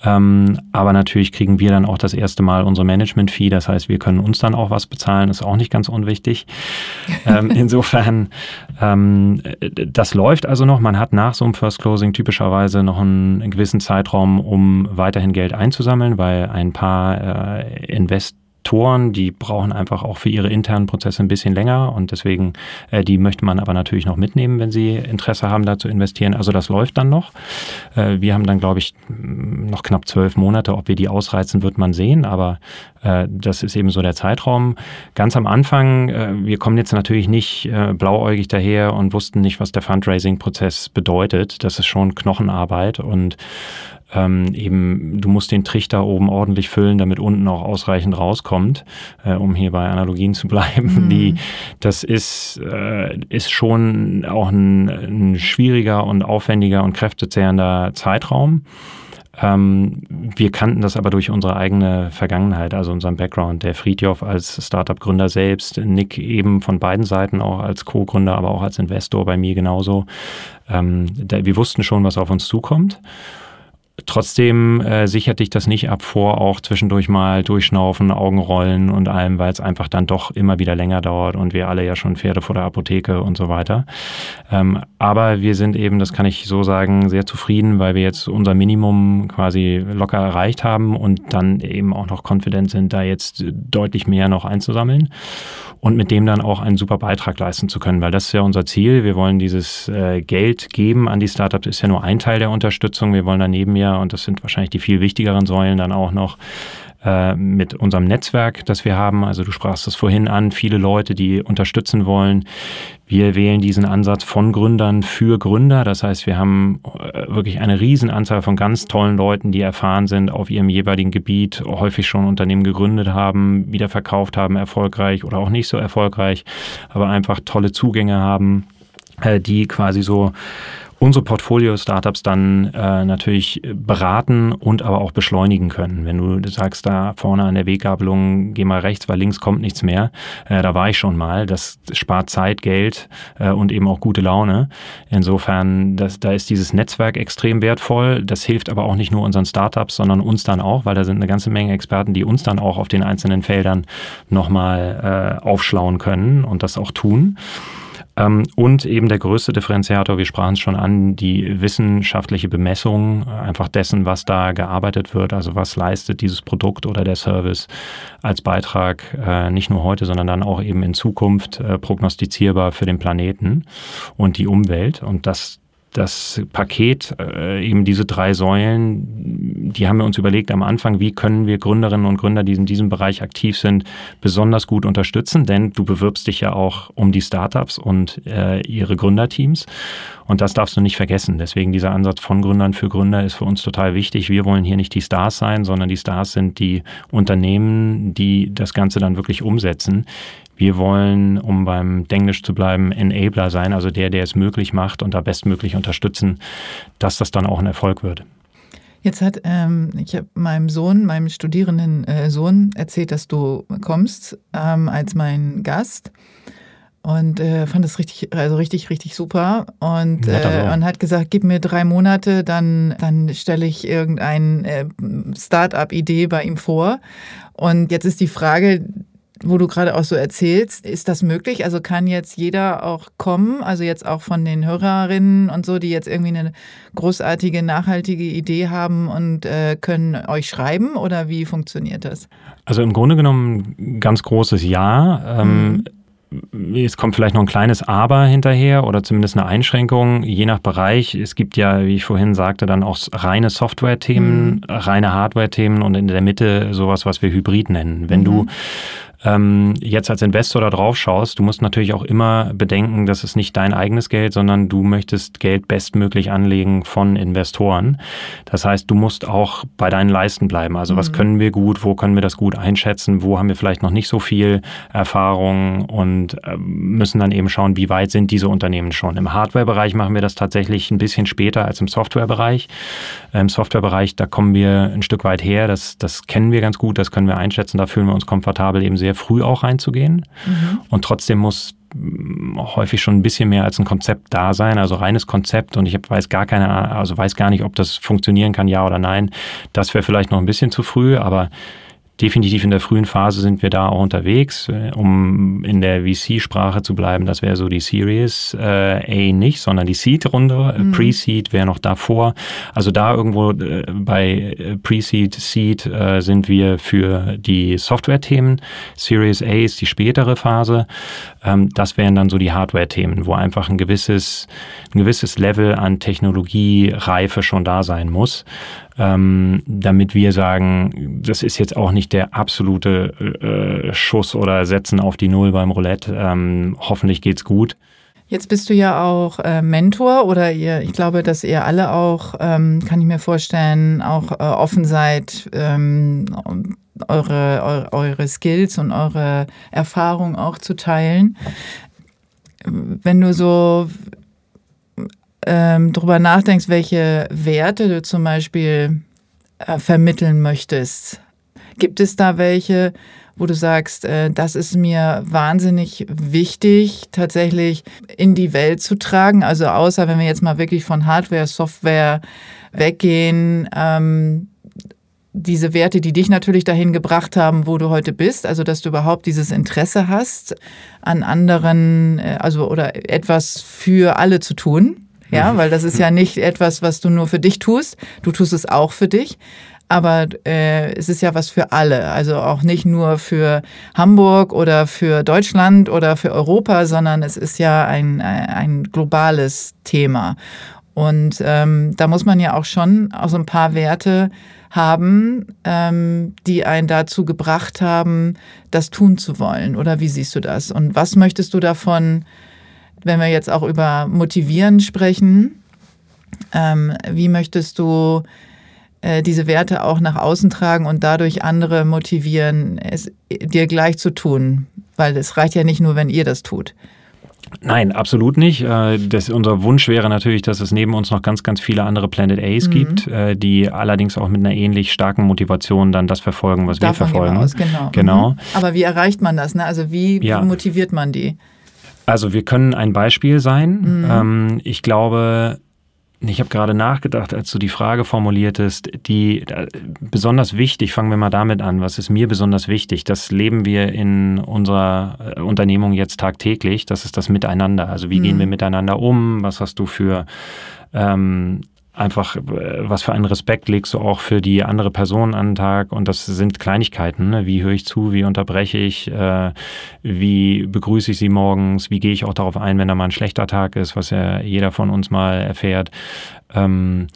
Ähm, aber natürlich kriegen wir dann auch das erste Mal unsere Management-Fee. Das heißt, wir können uns dann auch was bezahlen. Ist auch nicht ganz unwichtig. ähm, insofern, ähm, das läuft also noch. Man hat nach so einem First Closing typischerweise noch einen, einen gewissen Zeitraum, um weiterhin Geld einzusammeln, weil ein paar äh, Invest Investoren, die brauchen einfach auch für ihre internen Prozesse ein bisschen länger und deswegen, äh, die möchte man aber natürlich noch mitnehmen, wenn sie Interesse haben, da zu investieren. Also das läuft dann noch. Äh, wir haben dann, glaube ich, noch knapp zwölf Monate. Ob wir die ausreizen, wird man sehen, aber äh, das ist eben so der Zeitraum. Ganz am Anfang, äh, wir kommen jetzt natürlich nicht äh, blauäugig daher und wussten nicht, was der Fundraising-Prozess bedeutet. Das ist schon Knochenarbeit und ähm, eben, du musst den Trichter oben ordentlich füllen, damit unten auch ausreichend rauskommt, äh, um hier bei Analogien zu bleiben. Mhm. Die, das ist, äh, ist schon auch ein, ein schwieriger und aufwendiger und kräftezehrender Zeitraum. Ähm, wir kannten das aber durch unsere eigene Vergangenheit, also unseren Background. Der Friedjof als Startup-Gründer selbst, Nick eben von beiden Seiten auch als Co-Gründer, aber auch als Investor bei mir genauso. Ähm, da, wir wussten schon, was auf uns zukommt. Trotzdem äh, sichert dich das nicht ab vor, auch zwischendurch mal durchschnaufen, Augenrollen und allem, weil es einfach dann doch immer wieder länger dauert und wir alle ja schon Pferde vor der Apotheke und so weiter. Ähm, aber wir sind eben, das kann ich so sagen, sehr zufrieden, weil wir jetzt unser Minimum quasi locker erreicht haben und dann eben auch noch konfident sind, da jetzt deutlich mehr noch einzusammeln und mit dem dann auch einen super Beitrag leisten zu können, weil das ist ja unser Ziel. Wir wollen dieses äh, Geld geben an die Startups, ist ja nur ein Teil der Unterstützung. Wir wollen daneben ja, und das sind wahrscheinlich die viel wichtigeren Säulen, dann auch noch äh, mit unserem Netzwerk, das wir haben. Also du sprachst es vorhin an, viele Leute, die unterstützen wollen. Wir wählen diesen Ansatz von Gründern für Gründer. Das heißt, wir haben äh, wirklich eine Riesenanzahl von ganz tollen Leuten, die erfahren sind auf ihrem jeweiligen Gebiet, häufig schon Unternehmen gegründet haben, wieder verkauft haben, erfolgreich oder auch nicht so erfolgreich, aber einfach tolle Zugänge haben, äh, die quasi so unsere Portfolio-Startups dann äh, natürlich beraten und aber auch beschleunigen können. Wenn du sagst, da vorne an der Weggabelung, geh mal rechts, weil links kommt nichts mehr, äh, da war ich schon mal. Das spart Zeit, Geld äh, und eben auch gute Laune. Insofern, das, da ist dieses Netzwerk extrem wertvoll. Das hilft aber auch nicht nur unseren Startups, sondern uns dann auch, weil da sind eine ganze Menge Experten, die uns dann auch auf den einzelnen Feldern nochmal äh, aufschlauen können und das auch tun. Ähm, und eben der größte Differenziator, wir sprachen es schon an, die wissenschaftliche Bemessung einfach dessen, was da gearbeitet wird, also was leistet dieses Produkt oder der Service als Beitrag, äh, nicht nur heute, sondern dann auch eben in Zukunft äh, prognostizierbar für den Planeten und die Umwelt. Und das das Paket, äh, eben diese drei Säulen, die haben wir uns überlegt am Anfang, wie können wir Gründerinnen und Gründer, die in diesem Bereich aktiv sind, besonders gut unterstützen, denn du bewirbst dich ja auch um die Startups und äh, ihre Gründerteams und das darfst du nicht vergessen. Deswegen dieser Ansatz von Gründern für Gründer ist für uns total wichtig. Wir wollen hier nicht die Stars sein, sondern die Stars sind die Unternehmen, die das Ganze dann wirklich umsetzen. Wir wollen, um beim Denglisch zu bleiben, Enabler sein, also der, der es möglich macht und da bestmöglich unterstützen, dass das dann auch ein Erfolg wird. Jetzt hat ähm, ich habe meinem Sohn, meinem studierenden äh, Sohn erzählt, dass du kommst ähm, als mein Gast und äh, fand das richtig, also richtig, richtig super und, äh, und hat gesagt, gib mir drei Monate, dann, dann stelle ich irgendeine äh, Start-up-Idee bei ihm vor. Und jetzt ist die Frage, wo du gerade auch so erzählst, ist das möglich? Also kann jetzt jeder auch kommen, also jetzt auch von den Hörerinnen und so, die jetzt irgendwie eine großartige, nachhaltige Idee haben und äh, können euch schreiben oder wie funktioniert das? Also im Grunde genommen ganz großes Ja. Ähm, mhm es kommt vielleicht noch ein kleines Aber hinterher oder zumindest eine Einschränkung, je nach Bereich. Es gibt ja, wie ich vorhin sagte, dann auch reine Software-Themen, mhm. reine Hardware-Themen und in der Mitte sowas, was wir Hybrid nennen. Wenn mhm. du ähm, jetzt als Investor da drauf schaust, du musst natürlich auch immer bedenken, dass es nicht dein eigenes Geld, sondern du möchtest Geld bestmöglich anlegen von Investoren. Das heißt, du musst auch bei deinen Leisten bleiben. Also mhm. was können wir gut, wo können wir das gut einschätzen, wo haben wir vielleicht noch nicht so viel Erfahrung und äh, müssen dann eben schauen, wie weit sind diese Unternehmen schon. Im Hardware-Bereich machen wir das tatsächlich ein bisschen später als im Software-Bereich. Im Software-Bereich, da kommen wir ein Stück weit her, das, das kennen wir ganz gut, das können wir einschätzen, da fühlen wir uns komfortabel, eben sehr sehr früh auch reinzugehen. Mhm. Und trotzdem muss mm, häufig schon ein bisschen mehr als ein Konzept da sein, also reines Konzept und ich weiß gar keine, also weiß gar nicht, ob das funktionieren kann, ja oder nein. Das wäre vielleicht noch ein bisschen zu früh, aber definitiv in der frühen Phase sind wir da auch unterwegs, äh, um in der VC-Sprache zu bleiben. Das wäre so die Series äh, A nicht, sondern die Seed-Runde. Äh, mhm. Pre-Seed wäre noch davor. Also da irgendwo äh, bei äh, Pre-Seed, Seed äh, sind wir für die Software-Themen. Series A ist die spätere Phase. Ähm, das wären dann so die Hardware-Themen, wo einfach ein gewisses, ein gewisses Level an Technologiereife schon da sein muss ähm, damit wir sagen, das ist jetzt auch nicht der absolute äh, Schuss oder Setzen auf die Null beim Roulette. Ähm, hoffentlich geht's gut. Jetzt bist du ja auch äh, Mentor oder ihr, ich glaube, dass ihr alle auch, ähm, kann ich mir vorstellen, auch äh, offen seid, ähm, eure, eure, eure Skills und eure Erfahrungen auch zu teilen. Wenn du so ähm, drüber nachdenkst, welche Werte du zum Beispiel äh, vermitteln möchtest, gibt es da welche, wo du sagst, äh, das ist mir wahnsinnig wichtig, tatsächlich in die Welt zu tragen? Also außer wenn wir jetzt mal wirklich von Hardware, Software weggehen, ähm, diese Werte, die dich natürlich dahin gebracht haben, wo du heute bist, also dass du überhaupt dieses Interesse hast, an anderen, äh, also oder etwas für alle zu tun. Ja, mhm. weil das ist ja nicht etwas, was du nur für dich tust. Du tust es auch für dich. Aber äh, es ist ja was für alle. Also auch nicht nur für Hamburg oder für Deutschland oder für Europa, sondern es ist ja ein, ein globales Thema. Und ähm, da muss man ja auch schon auch so ein paar Werte haben, ähm, die einen dazu gebracht haben, das tun zu wollen. Oder wie siehst du das? Und was möchtest du davon wenn wir jetzt auch über Motivieren sprechen, ähm, wie möchtest du äh, diese Werte auch nach außen tragen und dadurch andere motivieren, es dir gleich zu tun? Weil es reicht ja nicht nur, wenn ihr das tut. Nein, absolut nicht. Äh, das, unser Wunsch wäre natürlich, dass es neben uns noch ganz, ganz viele andere Planet A's mhm. gibt, äh, die allerdings auch mit einer ähnlich starken Motivation dann das verfolgen, was Davon wir verfolgen. Aus, genau. genau. Mhm. Aber wie erreicht man das? Ne? Also wie, ja. wie motiviert man die? Also wir können ein Beispiel sein. Mhm. Ähm, ich glaube, ich habe gerade nachgedacht, als du die Frage formuliertest, die äh, besonders wichtig, fangen wir mal damit an, was ist mir besonders wichtig? Das leben wir in unserer äh, Unternehmung jetzt tagtäglich, das ist das Miteinander. Also wie mhm. gehen wir miteinander um? Was hast du für ähm, einfach, äh, was für einen Respekt legst du auch für die andere Person an den Tag. Und das sind Kleinigkeiten. Ne? Wie höre ich zu? Wie unterbreche ich? Äh, wie begrüße ich sie morgens? Wie gehe ich auch darauf ein, wenn da mal ein schlechter Tag ist, was ja jeder von uns mal erfährt? Ähm,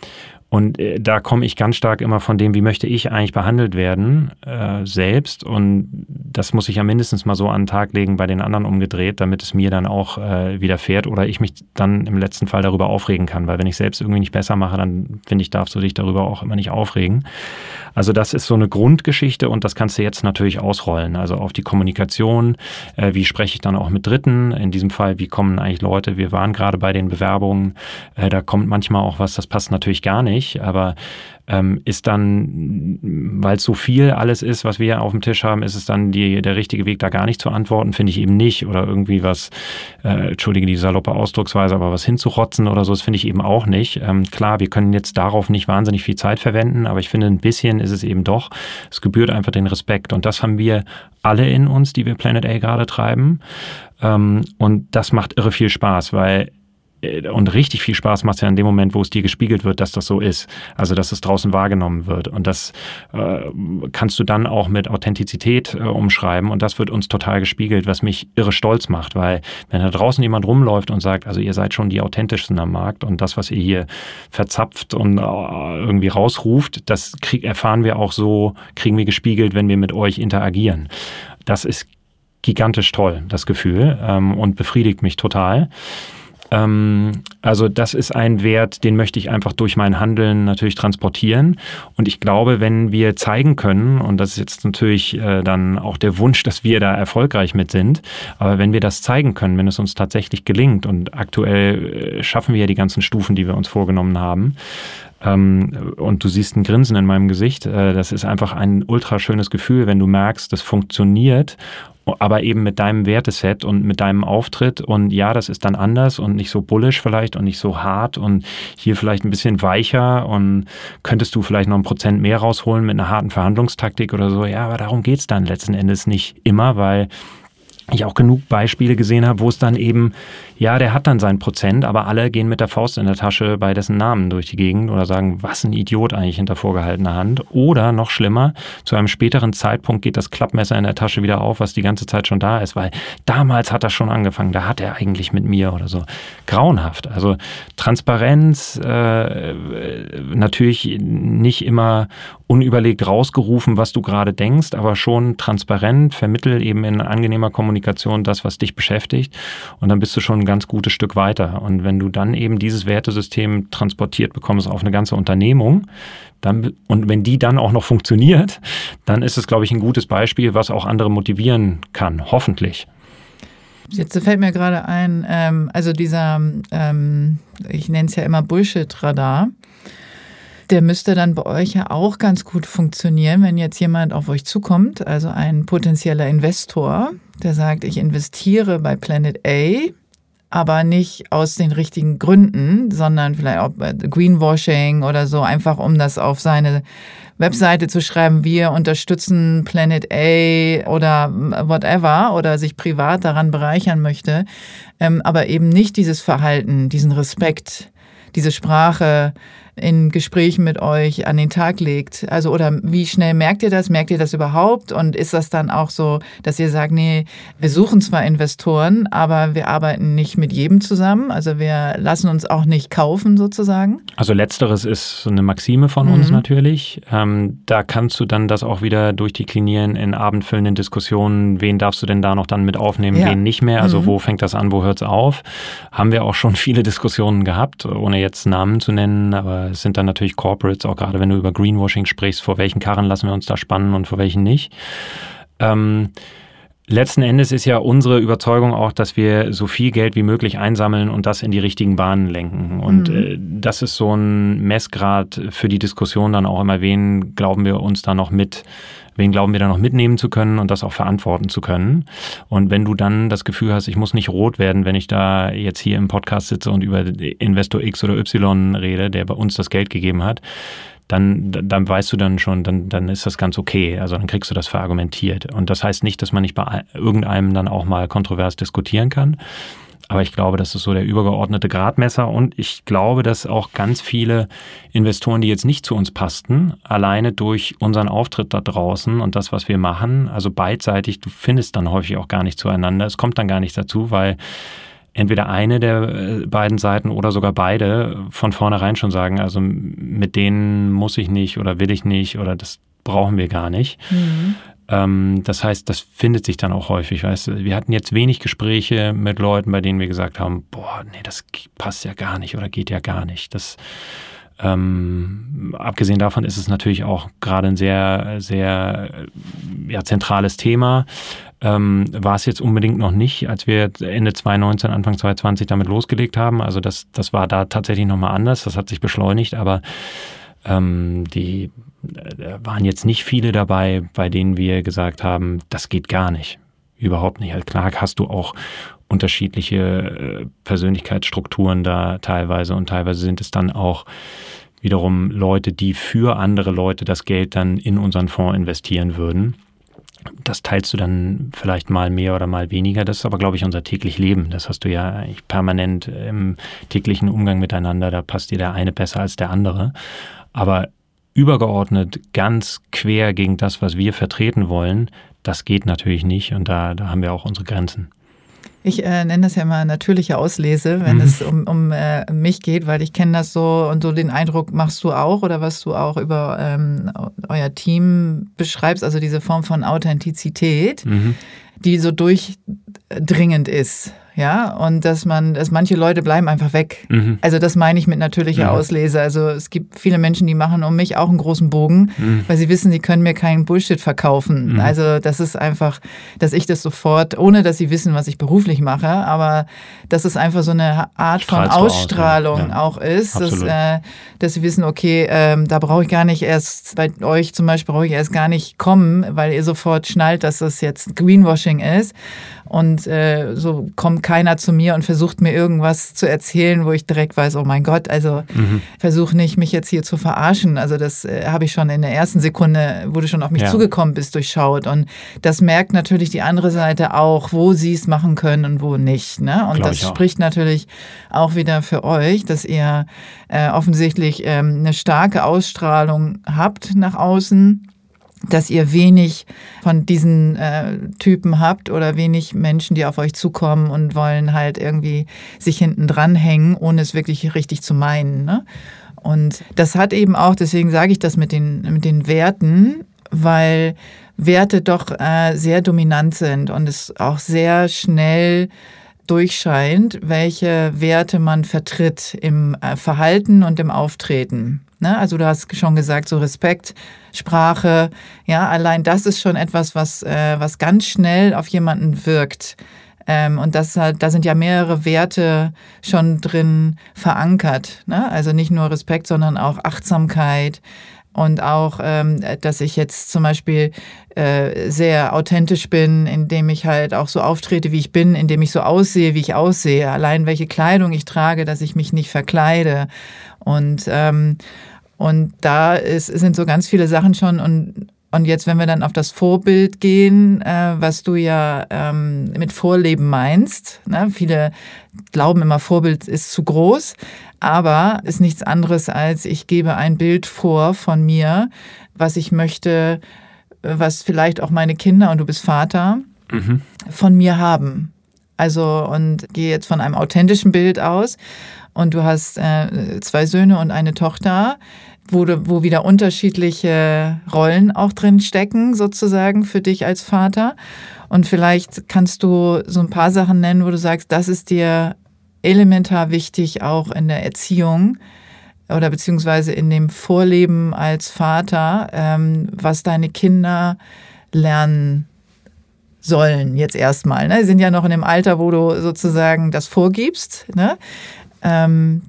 und äh, da komme ich ganz stark immer von dem, wie möchte ich eigentlich behandelt werden, äh, selbst. Und das muss ich ja mindestens mal so an den Tag legen bei den anderen umgedreht, damit es mir dann auch äh, widerfährt oder ich mich dann im letzten Fall darüber aufregen kann. Weil wenn ich selbst irgendwie nicht besser mache, dann finde ich, darfst du dich darüber auch immer nicht aufregen. Also das ist so eine Grundgeschichte und das kannst du jetzt natürlich ausrollen. Also auf die Kommunikation, äh, wie spreche ich dann auch mit Dritten? In diesem Fall, wie kommen eigentlich Leute? Wir waren gerade bei den Bewerbungen, äh, da kommt manchmal auch was, das passt natürlich gar nicht nicht, aber ähm, ist dann, weil es so viel alles ist, was wir auf dem Tisch haben, ist es dann die, der richtige Weg, da gar nicht zu antworten, finde ich eben nicht. Oder irgendwie was, äh, entschuldige die saloppe Ausdrucksweise, aber was hinzurotzen oder so, das finde ich eben auch nicht. Ähm, klar, wir können jetzt darauf nicht wahnsinnig viel Zeit verwenden, aber ich finde, ein bisschen ist es eben doch. Es gebührt einfach den Respekt. Und das haben wir alle in uns, die wir Planet A gerade treiben. Ähm, und das macht irre viel Spaß, weil und richtig viel Spaß macht es ja in dem Moment, wo es dir gespiegelt wird, dass das so ist. Also, dass es draußen wahrgenommen wird. Und das äh, kannst du dann auch mit Authentizität äh, umschreiben. Und das wird uns total gespiegelt, was mich irre stolz macht, weil wenn da draußen jemand rumläuft und sagt, also ihr seid schon die authentischsten am Markt und das, was ihr hier verzapft und äh, irgendwie rausruft, das krieg, erfahren wir auch so, kriegen wir gespiegelt, wenn wir mit euch interagieren. Das ist gigantisch toll, das Gefühl, ähm, und befriedigt mich total. Ähm, also das ist ein Wert, den möchte ich einfach durch mein Handeln natürlich transportieren. Und ich glaube, wenn wir zeigen können, und das ist jetzt natürlich äh, dann auch der Wunsch, dass wir da erfolgreich mit sind, aber wenn wir das zeigen können, wenn es uns tatsächlich gelingt, und aktuell äh, schaffen wir ja die ganzen Stufen, die wir uns vorgenommen haben, ähm, und du siehst ein Grinsen in meinem Gesicht. Äh, das ist einfach ein ultra schönes Gefühl, wenn du merkst, das funktioniert aber eben mit deinem Werteset und mit deinem Auftritt. Und ja, das ist dann anders und nicht so bullish vielleicht und nicht so hart und hier vielleicht ein bisschen weicher und könntest du vielleicht noch ein Prozent mehr rausholen mit einer harten Verhandlungstaktik oder so. Ja, aber darum geht's dann letzten Endes nicht immer, weil ich auch genug Beispiele gesehen habe, wo es dann eben ja, der hat dann sein Prozent, aber alle gehen mit der Faust in der Tasche bei dessen Namen durch die Gegend oder sagen, was ein Idiot eigentlich hinter vorgehaltener Hand. Oder noch schlimmer, zu einem späteren Zeitpunkt geht das Klappmesser in der Tasche wieder auf, was die ganze Zeit schon da ist, weil damals hat er schon angefangen, da hat er eigentlich mit mir oder so. Grauenhaft. Also Transparenz, äh, natürlich nicht immer unüberlegt rausgerufen, was du gerade denkst, aber schon transparent, vermittel eben in angenehmer Kommunikation das, was dich beschäftigt. Und dann bist du schon ein ganz gutes Stück weiter. Und wenn du dann eben dieses Wertesystem transportiert bekommst auf eine ganze Unternehmung, dann, und wenn die dann auch noch funktioniert, dann ist es, glaube ich, ein gutes Beispiel, was auch andere motivieren kann, hoffentlich. Jetzt fällt mir gerade ein, ähm, also dieser, ähm, ich nenne es ja immer Bullshit-Radar, der müsste dann bei euch ja auch ganz gut funktionieren, wenn jetzt jemand auf euch zukommt, also ein potenzieller Investor, der sagt, ich investiere bei Planet A aber nicht aus den richtigen Gründen, sondern vielleicht auch Greenwashing oder so, einfach um das auf seine Webseite zu schreiben, wir unterstützen Planet A oder whatever oder sich privat daran bereichern möchte, ähm, aber eben nicht dieses Verhalten, diesen Respekt, diese Sprache, in Gesprächen mit euch an den Tag legt? Also, oder wie schnell merkt ihr das? Merkt ihr das überhaupt? Und ist das dann auch so, dass ihr sagt, nee, wir suchen zwar Investoren, aber wir arbeiten nicht mit jedem zusammen? Also, wir lassen uns auch nicht kaufen sozusagen? Also, letzteres ist so eine Maxime von mhm. uns natürlich. Ähm, da kannst du dann das auch wieder durchdeklinieren in abendfüllenden Diskussionen. Wen darfst du denn da noch dann mit aufnehmen, ja. wen nicht mehr? Also, mhm. wo fängt das an, wo hört es auf? Haben wir auch schon viele Diskussionen gehabt, ohne jetzt Namen zu nennen, aber es sind dann natürlich Corporates, auch gerade wenn du über Greenwashing sprichst, vor welchen Karren lassen wir uns da spannen und vor welchen nicht. Ähm, letzten Endes ist ja unsere Überzeugung auch, dass wir so viel Geld wie möglich einsammeln und das in die richtigen Bahnen lenken. Und mhm. äh, das ist so ein Messgrad für die Diskussion dann auch immer, wen glauben wir uns da noch mit wen glauben wir da noch mitnehmen zu können und das auch verantworten zu können. Und wenn du dann das Gefühl hast, ich muss nicht rot werden, wenn ich da jetzt hier im Podcast sitze und über Investor X oder Y rede, der bei uns das Geld gegeben hat, dann, dann weißt du dann schon, dann, dann ist das ganz okay. Also dann kriegst du das verargumentiert. Und das heißt nicht, dass man nicht bei irgendeinem dann auch mal kontrovers diskutieren kann. Aber ich glaube, das ist so der übergeordnete Gradmesser. Und ich glaube, dass auch ganz viele Investoren, die jetzt nicht zu uns passten, alleine durch unseren Auftritt da draußen und das, was wir machen, also beidseitig, du findest dann häufig auch gar nicht zueinander. Es kommt dann gar nicht dazu, weil entweder eine der äh, beiden Seiten oder sogar beide von vornherein schon sagen, also mit denen muss ich nicht oder will ich nicht oder das brauchen wir gar nicht. Mhm. Ähm, das heißt, das findet sich dann auch häufig. Weißt du? Wir hatten jetzt wenig Gespräche mit Leuten, bei denen wir gesagt haben, boah, nee, das passt ja gar nicht oder geht ja gar nicht. Das, ähm, abgesehen davon ist es natürlich auch gerade ein sehr, sehr ja, zentrales Thema. Ähm, war es jetzt unbedingt noch nicht, als wir Ende 2019, Anfang 2020 damit losgelegt haben. Also das, das war da tatsächlich nochmal anders. Das hat sich beschleunigt, aber Ähm, die äh, waren jetzt nicht viele dabei, bei denen wir gesagt haben, das geht gar nicht. Überhaupt nicht. Also klar hast du auch unterschiedliche äh, Persönlichkeitsstrukturen da teilweise und teilweise sind es dann auch wiederum Leute, die für andere Leute das Geld dann in unseren Fonds investieren würden. Das teilst du dann vielleicht mal mehr oder mal weniger. Das ist aber, glaube ich, unser täglich Leben. Das hast du ja eigentlich permanent im täglichen Umgang miteinander. Da passt dir der eine besser als der andere. Aber übergeordnet ganz quer gegen das, was wir vertreten wollen, das geht natürlich nicht. Und da, da haben wir auch unsere Grenzen. Ich äh, nenne das ja mal natürliche Auslese, wenn mhm. es um, um äh, mich geht, weil ich kenne das so und so den Eindruck machst du auch oder was du auch über ähm, euer Team beschreibst, also diese Form von Authentizität, mhm. die so durchdringend ist ja, und dass man, dass manche Leute bleiben einfach weg. Mhm. Also das meine ich mit natürlicher mhm. Auslese. Also es gibt viele Menschen, die machen um mich auch einen großen Bogen, mhm. weil sie wissen, sie können mir keinen Bullshit verkaufen. Mhm. Also das ist einfach, dass ich das sofort, ohne dass sie wissen, was ich beruflich mache, aber dass es einfach so eine Art von Ausstrahlung aus, ja. Ja. auch ist, dass, äh, dass sie wissen, okay, ähm, da brauche ich gar nicht erst, bei euch zum Beispiel brauche ich erst gar nicht kommen, weil ihr sofort schnallt, dass das jetzt Greenwashing ist. Und äh, so kommt keiner zu mir und versucht mir irgendwas zu erzählen, wo ich direkt weiß, oh mein Gott, also mhm. versuche nicht, mich jetzt hier zu verarschen. Also das äh, habe ich schon in der ersten Sekunde, wo du schon auf mich ja. zugekommen bist, durchschaut. Und das merkt natürlich die andere Seite auch, wo sie es machen können und wo nicht. Ne? Und Glaub das spricht natürlich auch wieder für euch, dass ihr äh, offensichtlich ähm, eine starke Ausstrahlung habt nach außen dass ihr wenig von diesen äh, Typen habt oder wenig Menschen, die auf euch zukommen und wollen halt irgendwie sich hinten dranhängen, ohne es wirklich richtig zu meinen. Ne? Und das hat eben auch, deswegen sage ich das mit den, mit den Werten, weil Werte doch äh, sehr dominant sind und es auch sehr schnell durchscheint, welche Werte man vertritt im äh, Verhalten und im Auftreten. Ne? Also du hast schon gesagt, so Respekt, Sprache, ja, allein das ist schon etwas, was, äh, was ganz schnell auf jemanden wirkt. Ähm, und das, da sind ja mehrere Werte schon drin verankert. Ne? Also nicht nur Respekt, sondern auch Achtsamkeit, und auch, ähm, dass ich jetzt zum Beispiel äh, sehr authentisch bin, indem ich halt auch so auftrete, wie ich bin, indem ich so aussehe, wie ich aussehe. Allein welche Kleidung ich trage, dass ich mich nicht verkleide. Und, ähm, und da ist, sind so ganz viele Sachen schon. Und, und jetzt, wenn wir dann auf das Vorbild gehen, äh, was du ja ähm, mit Vorleben meinst, ne? viele glauben immer, Vorbild ist zu groß, aber ist nichts anderes als, ich gebe ein Bild vor von mir, was ich möchte, was vielleicht auch meine Kinder, und du bist Vater, mhm. von mir haben. Also und gehe jetzt von einem authentischen Bild aus und du hast äh, zwei Söhne und eine Tochter, wo, du, wo wieder unterschiedliche Rollen auch drin stecken, sozusagen für dich als Vater. Und vielleicht kannst du so ein paar Sachen nennen, wo du sagst, das ist dir elementar wichtig auch in der Erziehung oder beziehungsweise in dem Vorleben als Vater, ähm, was deine Kinder lernen sollen jetzt erstmal. Ne? Sie sind ja noch in dem Alter, wo du sozusagen das vorgibst. Ne? Ähm,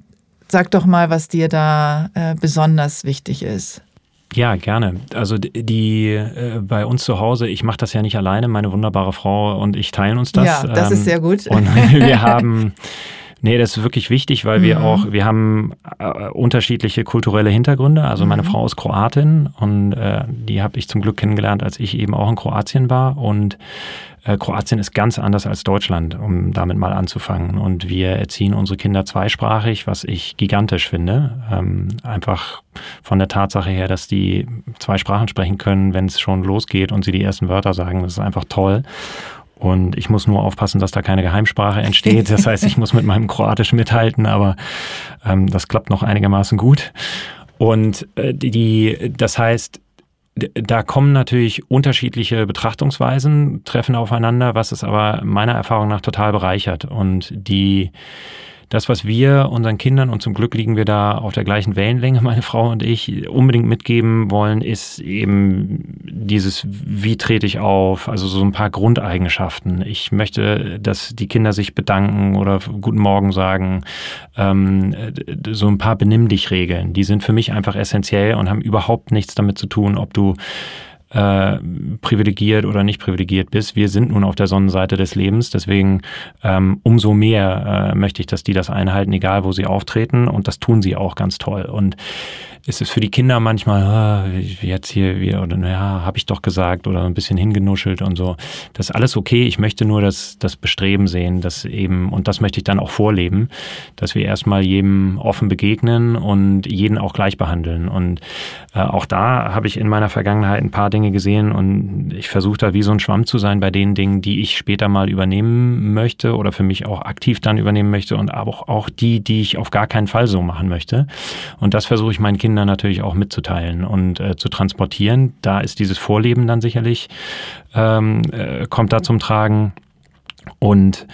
sag doch mal, was dir da äh, besonders wichtig ist. Ja, gerne. Also die äh, bei uns zu Hause, ich mache das ja nicht alleine, meine wunderbare Frau und ich teilen uns das. Ja, das ähm, ist sehr gut. Und wir haben Nee, das ist wirklich wichtig, weil wir mhm. auch, wir haben äh, unterschiedliche kulturelle Hintergründe. Also meine mhm. Frau ist Kroatin und äh, die habe ich zum Glück kennengelernt, als ich eben auch in Kroatien war. Und Kroatien ist ganz anders als Deutschland, um damit mal anzufangen. Und wir erziehen unsere Kinder zweisprachig, was ich gigantisch finde. Ähm, einfach von der Tatsache her, dass die zwei Sprachen sprechen können, wenn es schon losgeht und sie die ersten Wörter sagen. Das ist einfach toll. Und ich muss nur aufpassen, dass da keine Geheimsprache entsteht. Das heißt, ich muss mit meinem Kroatisch mithalten, aber ähm, das klappt noch einigermaßen gut. Und äh, die, das heißt, da kommen natürlich unterschiedliche Betrachtungsweisen, treffen aufeinander, was es aber meiner Erfahrung nach total bereichert. Und die, das, was wir unseren Kindern, und zum Glück liegen wir da auf der gleichen Wellenlänge, meine Frau und ich, unbedingt mitgeben wollen, ist eben dieses, wie trete ich auf, also so ein paar Grundeigenschaften. Ich möchte, dass die Kinder sich bedanken oder Guten Morgen sagen, ähm, so ein paar Benimm dich Regeln. Die sind für mich einfach essentiell und haben überhaupt nichts damit zu tun, ob du äh, privilegiert oder nicht privilegiert bist. Wir sind nun auf der Sonnenseite des Lebens, deswegen ähm, umso mehr äh, möchte ich, dass die das einhalten, egal wo sie auftreten und das tun sie auch ganz toll. Und ist es für die Kinder manchmal, ah, jetzt hier wieder, oder naja, habe ich doch gesagt oder ein bisschen hingenuschelt und so. Das ist alles okay. Ich möchte nur das, das Bestreben sehen, dass eben, und das möchte ich dann auch vorleben, dass wir erstmal jedem offen begegnen und jeden auch gleich behandeln. Und äh, auch da habe ich in meiner Vergangenheit ein paar Dinge gesehen und ich versuche da wie so ein Schwamm zu sein bei den Dingen, die ich später mal übernehmen möchte oder für mich auch aktiv dann übernehmen möchte und aber auch, auch die, die ich auf gar keinen Fall so machen möchte. Und das versuche ich meinen Kindern Kindern natürlich auch mitzuteilen und äh, zu transportieren. Da ist dieses Vorleben dann sicherlich, ähm, äh, kommt da zum Tragen. Und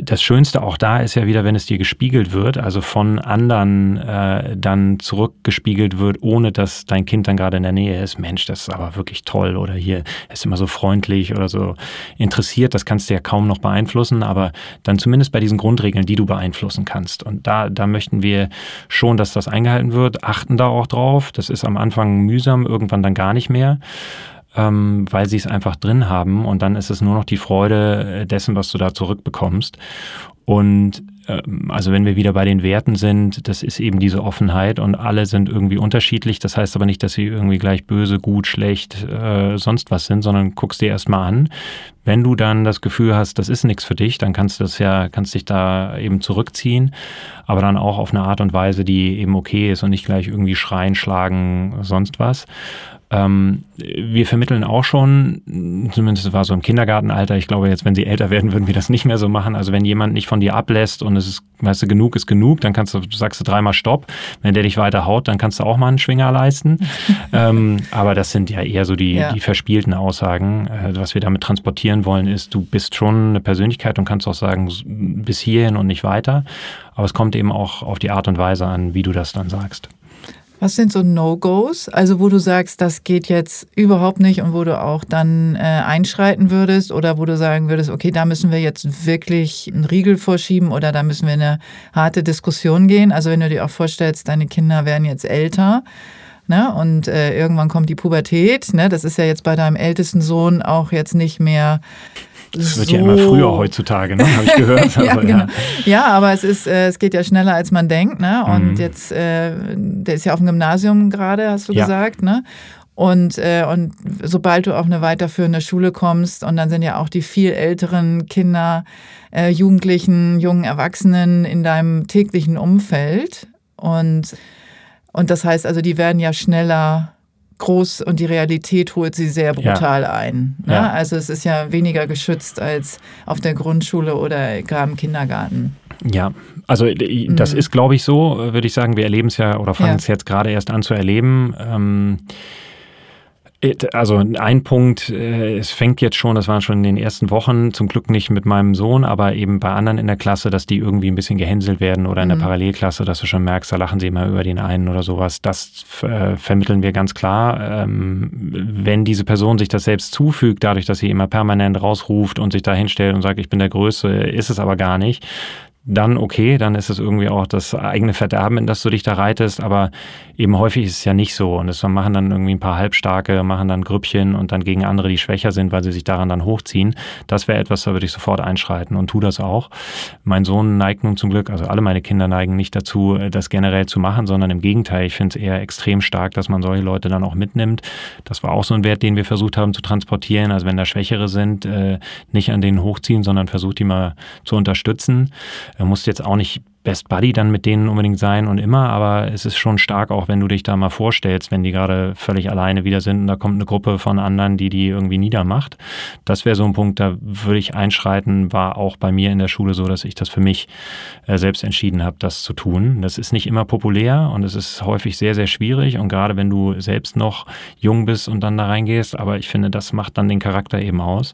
das Schönste auch da ist ja wieder, wenn es dir gespiegelt wird, also von anderen äh, dann zurückgespiegelt wird, ohne dass dein Kind dann gerade in der Nähe ist. Mensch, das ist aber wirklich toll oder hier ist immer so freundlich oder so interessiert. Das kannst du ja kaum noch beeinflussen, aber dann zumindest bei diesen Grundregeln, die du beeinflussen kannst. Und da, da möchten wir schon, dass das eingehalten wird, achten da auch drauf. Das ist am Anfang mühsam, irgendwann dann gar nicht mehr ähm, weil sie es einfach drin haben und dann ist es nur noch die Freude äh, dessen, was du da zurückbekommst. Und ähm, also wenn wir wieder bei den Werten sind, das ist eben diese Offenheit und alle sind irgendwie unterschiedlich. Das heißt aber nicht, dass sie irgendwie gleich böse, gut, schlecht, äh, sonst was sind, sondern guckst dir erstmal an. Wenn du dann das Gefühl hast, das ist nichts für dich, dann kannst du das ja, kannst dich da eben zurückziehen, aber dann auch auf eine Art und Weise, die eben okay ist und nicht gleich irgendwie schreien, schlagen, sonst was. Ähm, wir vermitteln auch schon, zumindest war so im Kindergartenalter, ich glaube jetzt, wenn sie älter werden, würden wir das nicht mehr so machen. Also wenn jemand nicht von dir ablässt und es ist, weißt du, genug ist genug, dann kannst du, sagst du dreimal Stopp. Wenn der dich weiter haut, dann kannst du auch mal einen Schwinger leisten. ähm, aber das sind ja eher so die, ja. die verspielten Aussagen. Äh, was wir damit transportieren wollen, ist, du bist schon eine Persönlichkeit und kannst auch sagen, bis hierhin und nicht weiter. Aber es kommt eben auch auf die Art und Weise an, wie du das dann sagst. Was sind so No-Gos? Also wo du sagst, das geht jetzt überhaupt nicht und wo du auch dann äh, einschreiten würdest oder wo du sagen würdest, okay, da müssen wir jetzt wirklich einen Riegel vorschieben oder da müssen wir eine harte Diskussion gehen. Also wenn du dir auch vorstellst, deine Kinder werden jetzt älter. Ne? Und äh, irgendwann kommt die Pubertät. Ne? Das ist ja jetzt bei deinem ältesten Sohn auch jetzt nicht mehr das wird so. ja immer früher heutzutage, ne? habe ich gehört. ja, also, genau. ja. ja, aber es, ist, äh, es geht ja schneller, als man denkt. Ne? Und mhm. jetzt, äh, der ist ja auf dem Gymnasium gerade, hast du ja. gesagt. Ne? Und, äh, und sobald du auf eine weiterführende Schule kommst, und dann sind ja auch die viel älteren Kinder, äh, Jugendlichen, jungen Erwachsenen in deinem täglichen Umfeld. Und, und das heißt also, die werden ja schneller groß und die Realität holt sie sehr brutal ja. ein. Ne? Ja. Also es ist ja weniger geschützt als auf der Grundschule oder gar im Kindergarten. Ja, also das mhm. ist, glaube ich, so, würde ich sagen. Wir erleben es ja oder fangen es jetzt gerade erst an zu erleben. Ähm, äh, also ein Punkt, äh, es fängt jetzt schon, das waren schon in den ersten Wochen, zum Glück nicht mit meinem Sohn, aber eben bei anderen in der Klasse, dass die irgendwie ein bisschen gehänselt werden oder in der mhm. Parallelklasse, dass du schon merkst, da lachen sie immer über den einen oder sowas. Das äh, vermitteln wir ganz klar. Ähm, wenn diese Person sich das selbst zufügt, dadurch, dass sie immer permanent rausruft und sich da hinstellt und sagt, ich bin der Größte, ist es aber gar nicht, dann okay, dann ist es irgendwie auch das eigene Verderben, in das du dich da reitest, aber eben häufig ist es ja nicht so und es machen dann irgendwie ein paar Halbstarke, machen dann Grüppchen und dann gegen andere, die schwächer sind, weil sie sich daran dann hochziehen. Das wäre etwas, da würde ich sofort einschreiten und tu das auch. Mein Sohn neigt nun zum Glück, also alle meine Kinder neigen nicht dazu, das generell zu machen, sondern im Gegenteil, ich finde es eher extrem stark, dass man solche Leute dann auch mitnimmt. Das war auch so ein Wert, den wir versucht haben zu transportieren, also wenn da Schwächere sind, äh, nicht an denen hochziehen, sondern versucht die mal zu unterstützen. Er muss jetzt auch nicht Best Buddy dann mit denen unbedingt sein und immer, aber es ist schon stark, auch wenn du dich da mal vorstellst, wenn die gerade völlig alleine wieder sind und da kommt eine Gruppe von anderen, die die irgendwie niedermacht. Das wäre so ein Punkt, da würde ich einschreiten, war auch bei mir in der Schule so, dass ich das für mich äh, selbst entschieden habe, das zu tun. Das ist nicht immer populär und es ist häufig sehr, sehr schwierig und gerade wenn du selbst noch jung bist und dann da reingehst, aber ich finde, das macht dann den Charakter eben aus.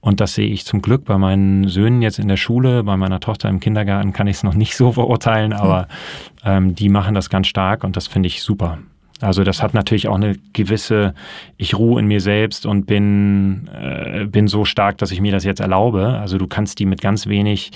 Und das sehe ich zum Glück bei meinen Söhnen jetzt in der Schule, bei meiner Tochter im Kindergarten kann ich es noch nicht so verurteilen, aber ähm, die machen das ganz stark und das finde ich super. Also das hat natürlich auch eine gewisse, ich ruhe in mir selbst und bin, äh, bin so stark, dass ich mir das jetzt erlaube. Also du kannst die mit ganz wenig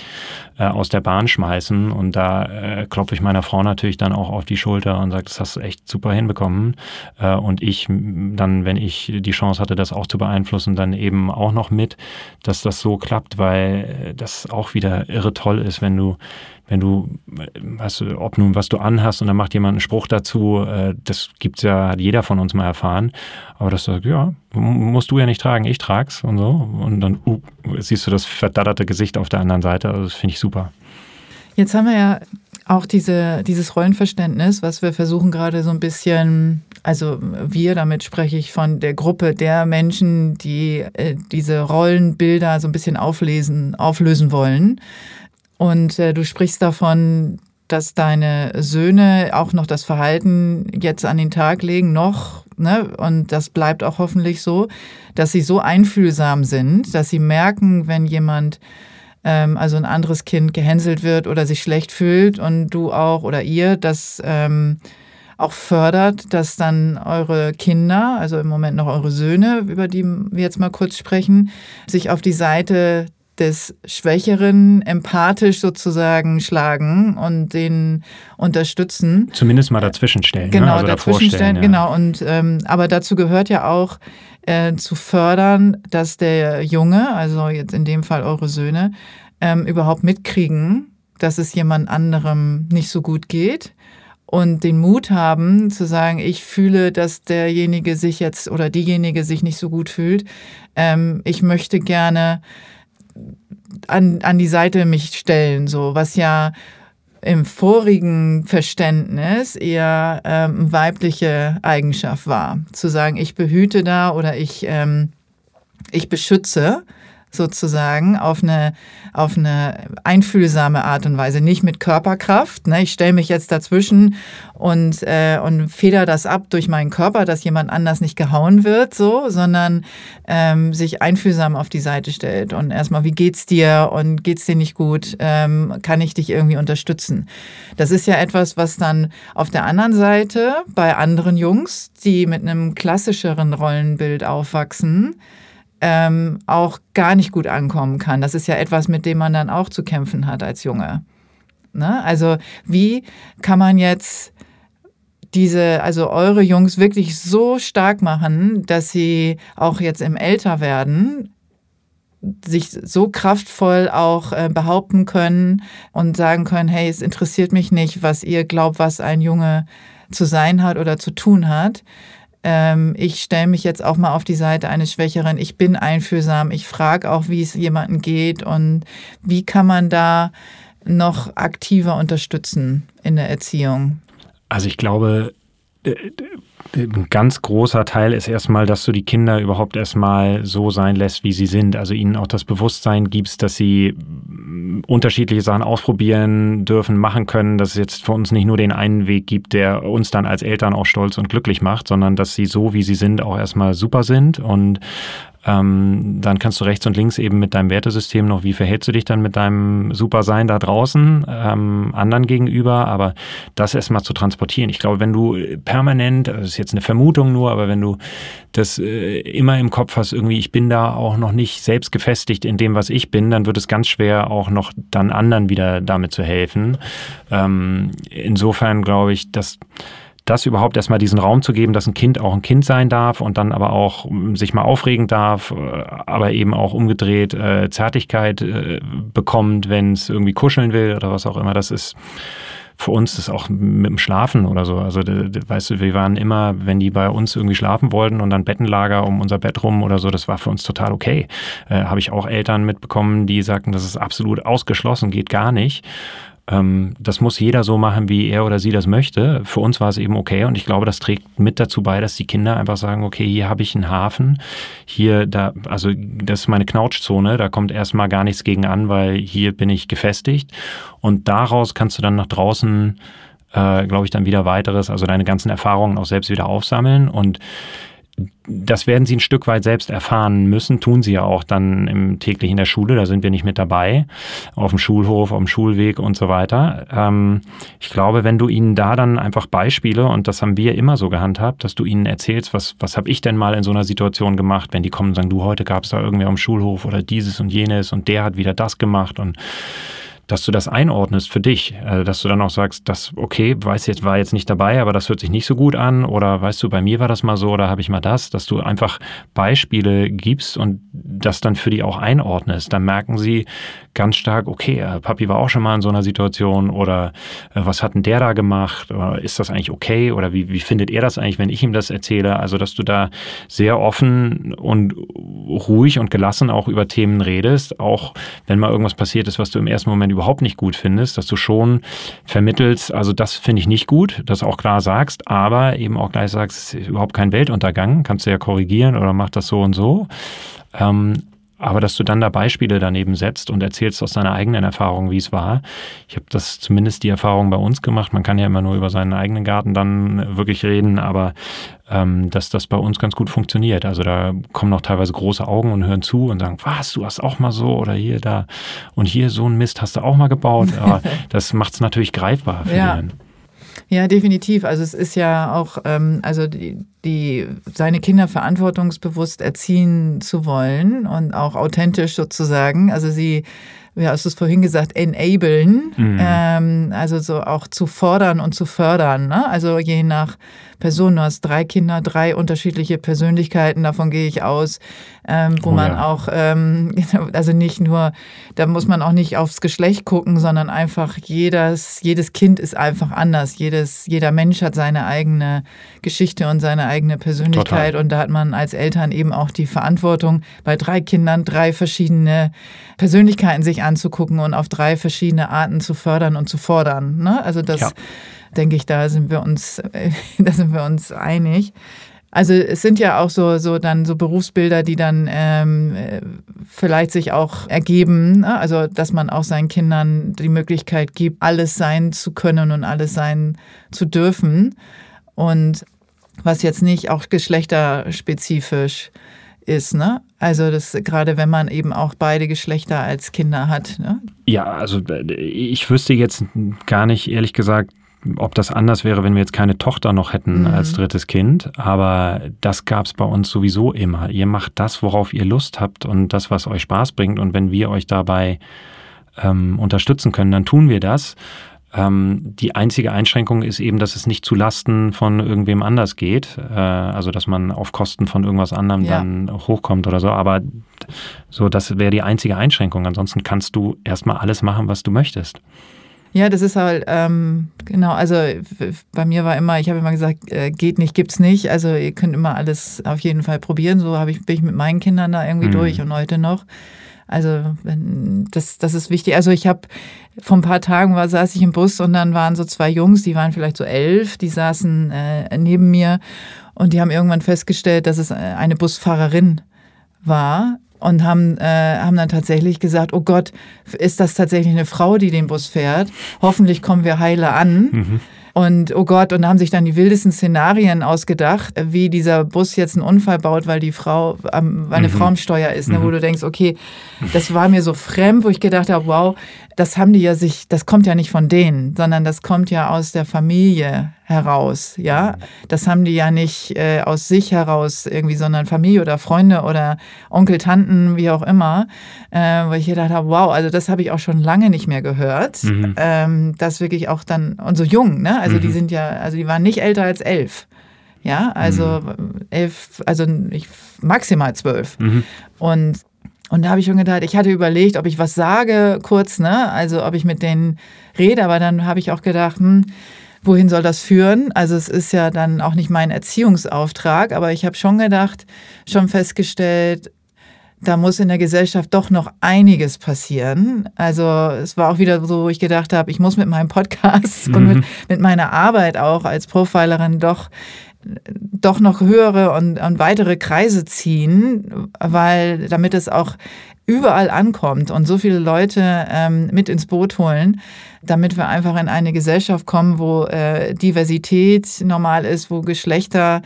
äh, aus der Bahn schmeißen und da äh, klopfe ich meiner Frau natürlich dann auch auf die Schulter und sage, das hast du echt super hinbekommen. Äh, und ich dann, wenn ich die Chance hatte, das auch zu beeinflussen, dann eben auch noch mit, dass das so klappt, weil das auch wieder irre toll ist, wenn du wenn du, was, ob nun was du anhast und dann macht jemand einen Spruch dazu, äh, das gibt's ja, hat jeder von uns mal erfahren. Aber das sagt, ja, musst du ja nicht tragen, ich trag's und so. Und dann uh, siehst du das verdatterte Gesicht auf der anderen Seite. Also das finde ich super. Jetzt haben wir ja auch diese, dieses Rollenverständnis, was wir versuchen gerade so ein bisschen, also wir, damit spreche ich von der Gruppe der Menschen, die äh, diese Rollenbilder so ein bisschen auflesen, auflösen wollen. Und äh, du sprichst davon, dass deine Söhne auch noch das Verhalten jetzt an den Tag legen, noch, ne, und das bleibt auch hoffentlich so, dass sie so einfühlsam sind, dass sie merken, wenn jemand, ähm, also ein anderes Kind gehänselt wird oder sich schlecht fühlt und du auch oder ihr das ähm, auch fördert, dass dann eure Kinder, also im Moment noch eure Söhne, über die wir jetzt mal kurz sprechen, sich auf die Seite des Schwächeren empathisch sozusagen schlagen und den unterstützen. Zumindest mal dazwischenstellen. Ne? Genau, ne? also dazwischenstellen, ja. genau. Und ähm, aber dazu gehört ja auch äh, zu fördern, dass der Junge, also jetzt in dem Fall eure Söhne, ähm, überhaupt mitkriegen, dass es jemand anderem nicht so gut geht und den Mut haben zu sagen, ich fühle, dass derjenige sich jetzt oder diejenige sich nicht so gut fühlt. Ähm, ich möchte gerne an, an die Seite mich stellen, so was ja im vorigen Verständnis eher ähm, weibliche Eigenschaft war. Zu sagen, ich behüte da oder ich, ähm, ich beschütze sozusagen auf eine, auf eine einfühlsame Art und Weise, nicht mit Körperkraft. Ne? Ich stelle mich jetzt dazwischen und, äh, und feder das ab durch meinen Körper, dass jemand anders nicht gehauen wird, so, sondern ähm, sich einfühlsam auf die Seite stellt und erstmal, wie geht's dir und geht's dir nicht gut? Ähm, kann ich dich irgendwie unterstützen? Das ist ja etwas, was dann auf der anderen Seite bei anderen Jungs, die mit einem klassischeren Rollenbild aufwachsen, ähm, auch gar nicht gut ankommen kann. Das ist ja etwas, mit dem man dann auch zu kämpfen hat als Junge. Ne? Also wie kann man jetzt diese, also eure Jungs wirklich so stark machen, dass sie auch jetzt im Älterwerden sich so kraftvoll auch äh, behaupten können und sagen können, hey, es interessiert mich nicht, was ihr glaubt, was ein Junge zu sein hat oder zu tun hat, ähm, ich stelle mich jetzt auch mal auf die Seite eines Schwächeren, ich bin einfühlsam, ich frage auch, wie es jemandem geht und wie kann man da noch aktiver unterstützen in der Erziehung? Also ich glaube, ein ganz großer Teil ist erstmal, dass du die Kinder überhaupt erstmal so sein lässt, wie sie sind. Also ihnen auch das Bewusstsein gibst, dass sie mm, unterschiedliche Sachen ausprobieren dürfen, machen können, dass es jetzt für uns nicht nur den einen Weg gibt, der uns dann als Eltern auch stolz und glücklich macht, sondern dass sie so, wie sie sind, auch erstmal super sind und ähm, dann kannst du rechts und links eben mit deinem Wertesystem noch, wie verhältst du dich dann mit deinem Supersein da draußen ähm, anderen gegenüber, aber das erstmal zu transportieren. Ich glaube, wenn du permanent, das ist jetzt eine Vermutung nur, aber wenn du das äh, immer im Kopf hast, irgendwie, ich bin da auch noch nicht selbst gefestigt in dem, was ich bin, dann wird es ganz schwer, auch noch dann anderen wieder damit zu helfen. Ähm, insofern glaube ich, dass das überhaupt erstmal diesen Raum zu geben, dass ein Kind auch ein Kind sein darf und dann aber auch ähm, sich mal aufregen darf, äh, aber eben auch umgedreht äh, Zärtlichkeit äh, bekommt, wenn es irgendwie kuscheln will oder was auch immer. Das ist für uns das auch mit dem Schlafen oder so. Also, weißt du, wir waren immer, wenn die bei uns irgendwie schlafen wollten und dann Bettenlager um unser Bett rum oder so, das war für uns total okay. Äh, Habe ich auch Eltern mitbekommen, die sagten, das ist absolut ausgeschlossen, geht gar nicht. Ähm, das muss jeder so machen, wie er oder sie das möchte. Für uns war es eben okay und ich glaube, das trägt mit dazu bei, dass die Kinder einfach sagen, okay, hier habe ich einen Hafen, hier, da, also das ist meine Knautschzone, da kommt erstmal gar nichts gegen an, weil hier bin ich gefestigt. Und daraus kannst du dann nach draußen, äh, glaube ich, dann wieder weiteres, also deine ganzen Erfahrungen auch selbst wieder aufsammeln. Und das werden sie ein Stück weit selbst erfahren müssen, tun sie ja auch dann im täglich in der Schule, da sind wir nicht mit dabei, auf dem Schulhof, auf dem Schulweg und so weiter. Ähm, ich glaube, wenn du ihnen da dann einfach Beispiele, und das haben wir immer so gehandhabt, dass du ihnen erzählst, was, was habe ich denn mal in so einer Situation gemacht, wenn die kommen und sagen, du, heute gab es da irgendwie am Schulhof oder dieses und jenes und der hat wieder das gemacht und dass du das einordnest für dich, also dass du dann auch sagst, das okay, weiß jetzt war jetzt nicht dabei, aber das hört sich nicht so gut an. Oder weißt du, bei mir war das mal so oder habe ich mal das, dass du einfach Beispiele gibst und das dann für die auch einordnest, dann merken sie ganz stark, okay, äh, Papi war auch schon mal in so einer Situation oder äh, was hat denn der da gemacht oder ist das eigentlich okay oder wie, wie findet er das eigentlich, wenn ich ihm das erzähle? Also, dass du da sehr offen und ruhig und gelassen auch über Themen redest, auch wenn mal irgendwas passiert ist, was du im ersten Moment überhaupt nicht gut findest, dass du schon vermittelst, also das finde ich nicht gut, das auch klar sagst, aber eben auch gleich sagst, es ist überhaupt kein Weltuntergang, kannst du ja korrigieren oder mach das so und so. Ähm, aber dass du dann da Beispiele daneben setzt und erzählst aus deiner eigenen Erfahrung, wie es war. Ich habe das zumindest die Erfahrung bei uns gemacht. Man kann ja immer nur über seinen eigenen Garten dann wirklich reden, aber ähm, dass das bei uns ganz gut funktioniert. Also da kommen noch teilweise große Augen und hören zu und sagen, was, du hast auch mal so oder hier, da und hier so ein Mist hast du auch mal gebaut. Aber das macht es natürlich greifbar für ja. den. Ja, definitiv. Also es ist ja auch, ähm, also die, die, seine Kinder verantwortungsbewusst erziehen zu wollen und auch authentisch sozusagen. Also sie wie hast du es vorhin gesagt, enablen, mhm. ähm, also so auch zu fordern und zu fördern. Ne? Also je nach Person, du hast drei Kinder, drei unterschiedliche Persönlichkeiten, davon gehe ich aus, ähm, wo oh, man ja. auch, ähm, also nicht nur, da muss man auch nicht aufs Geschlecht gucken, sondern einfach jedes, jedes Kind ist einfach anders. Jedes, jeder Mensch hat seine eigene Geschichte und seine eigene Persönlichkeit Total. und da hat man als Eltern eben auch die Verantwortung, bei drei Kindern drei verschiedene Persönlichkeiten sich anzugucken und auf drei verschiedene Arten zu fördern und zu fordern. Ne? Also das ja. denke ich, da sind wir uns, da sind wir uns einig. Also es sind ja auch so, so dann so Berufsbilder, die dann ähm, vielleicht sich auch ergeben. Ne? Also dass man auch seinen Kindern die Möglichkeit gibt, alles sein zu können und alles sein zu dürfen. Und was jetzt nicht auch geschlechterspezifisch ist, ne? Also das gerade wenn man eben auch beide Geschlechter als Kinder hat. Ne? Ja, also äh, ich wüsste jetzt gar nicht, ehrlich gesagt, ob das anders wäre, wenn wir jetzt keine Tochter noch hätten mhm. als drittes Kind. Aber das gab es bei uns sowieso immer. Ihr macht das, worauf ihr Lust habt und das, was euch Spaß bringt. Und wenn wir euch dabei ähm, unterstützen können, dann tun wir das. Ähm, die einzige Einschränkung ist eben, dass es nicht zu Lasten von irgendwem anders geht. Äh, also, dass man auf Kosten von irgendwas anderem ja. dann hochkommt oder so. Aber so, das wäre die einzige Einschränkung. Ansonsten kannst du erstmal alles machen, was du möchtest. Ja, das ist halt, ähm, genau, also bei mir war immer, ich habe immer gesagt, äh, geht nicht, gibt's nicht. Also ihr könnt immer alles auf jeden Fall probieren. So habe ich, bin ich mit meinen Kindern da irgendwie mhm. durch und heute noch. Also das, das ist wichtig. Also ich habe vor ein paar Tagen war, saß ich im Bus und dann waren so zwei Jungs, die waren vielleicht so elf, die saßen äh, neben mir und die haben irgendwann festgestellt, dass es äh, eine Busfahrerin war und haben, äh, haben dann tatsächlich gesagt, oh Gott, ist das tatsächlich eine Frau, die den Bus fährt? Hoffentlich kommen wir heile an. Mhm. Und oh Gott, und haben sich dann die wildesten Szenarien ausgedacht, wie dieser Bus jetzt einen Unfall baut, weil die Frau, ähm, weil eine mhm. Frau am Steuer ist, ne, mhm. wo du denkst, okay, das war mir so fremd, wo ich gedacht habe, wow, das haben die ja sich, das kommt ja nicht von denen, sondern das kommt ja aus der Familie heraus, ja. Das haben die ja nicht äh, aus sich heraus irgendwie, sondern Familie oder Freunde oder Onkel, Tanten, wie auch immer. Äh, weil ich gedacht habe, wow, also das habe ich auch schon lange nicht mehr gehört. Mhm. Ähm, das wirklich auch dann, und so jung, ne? Also mhm. die sind ja, also die waren nicht älter als elf. Ja, also mhm. elf, also ich, maximal zwölf. Mhm. Und und da habe ich schon gedacht, ich hatte überlegt, ob ich was sage kurz, ne? Also ob ich mit denen rede, aber dann habe ich auch gedacht, hm, wohin soll das führen? Also es ist ja dann auch nicht mein Erziehungsauftrag, aber ich habe schon gedacht, schon festgestellt, da muss in der Gesellschaft doch noch einiges passieren. Also es war auch wieder so, wo ich gedacht habe, ich muss mit meinem Podcast mhm. und mit, mit meiner Arbeit auch als Profilerin doch doch noch höhere und, und weitere Kreise ziehen, weil damit es auch überall ankommt und so viele Leute ähm, mit ins Boot holen, damit wir einfach in eine Gesellschaft kommen, wo äh, Diversität normal ist, wo Geschlechter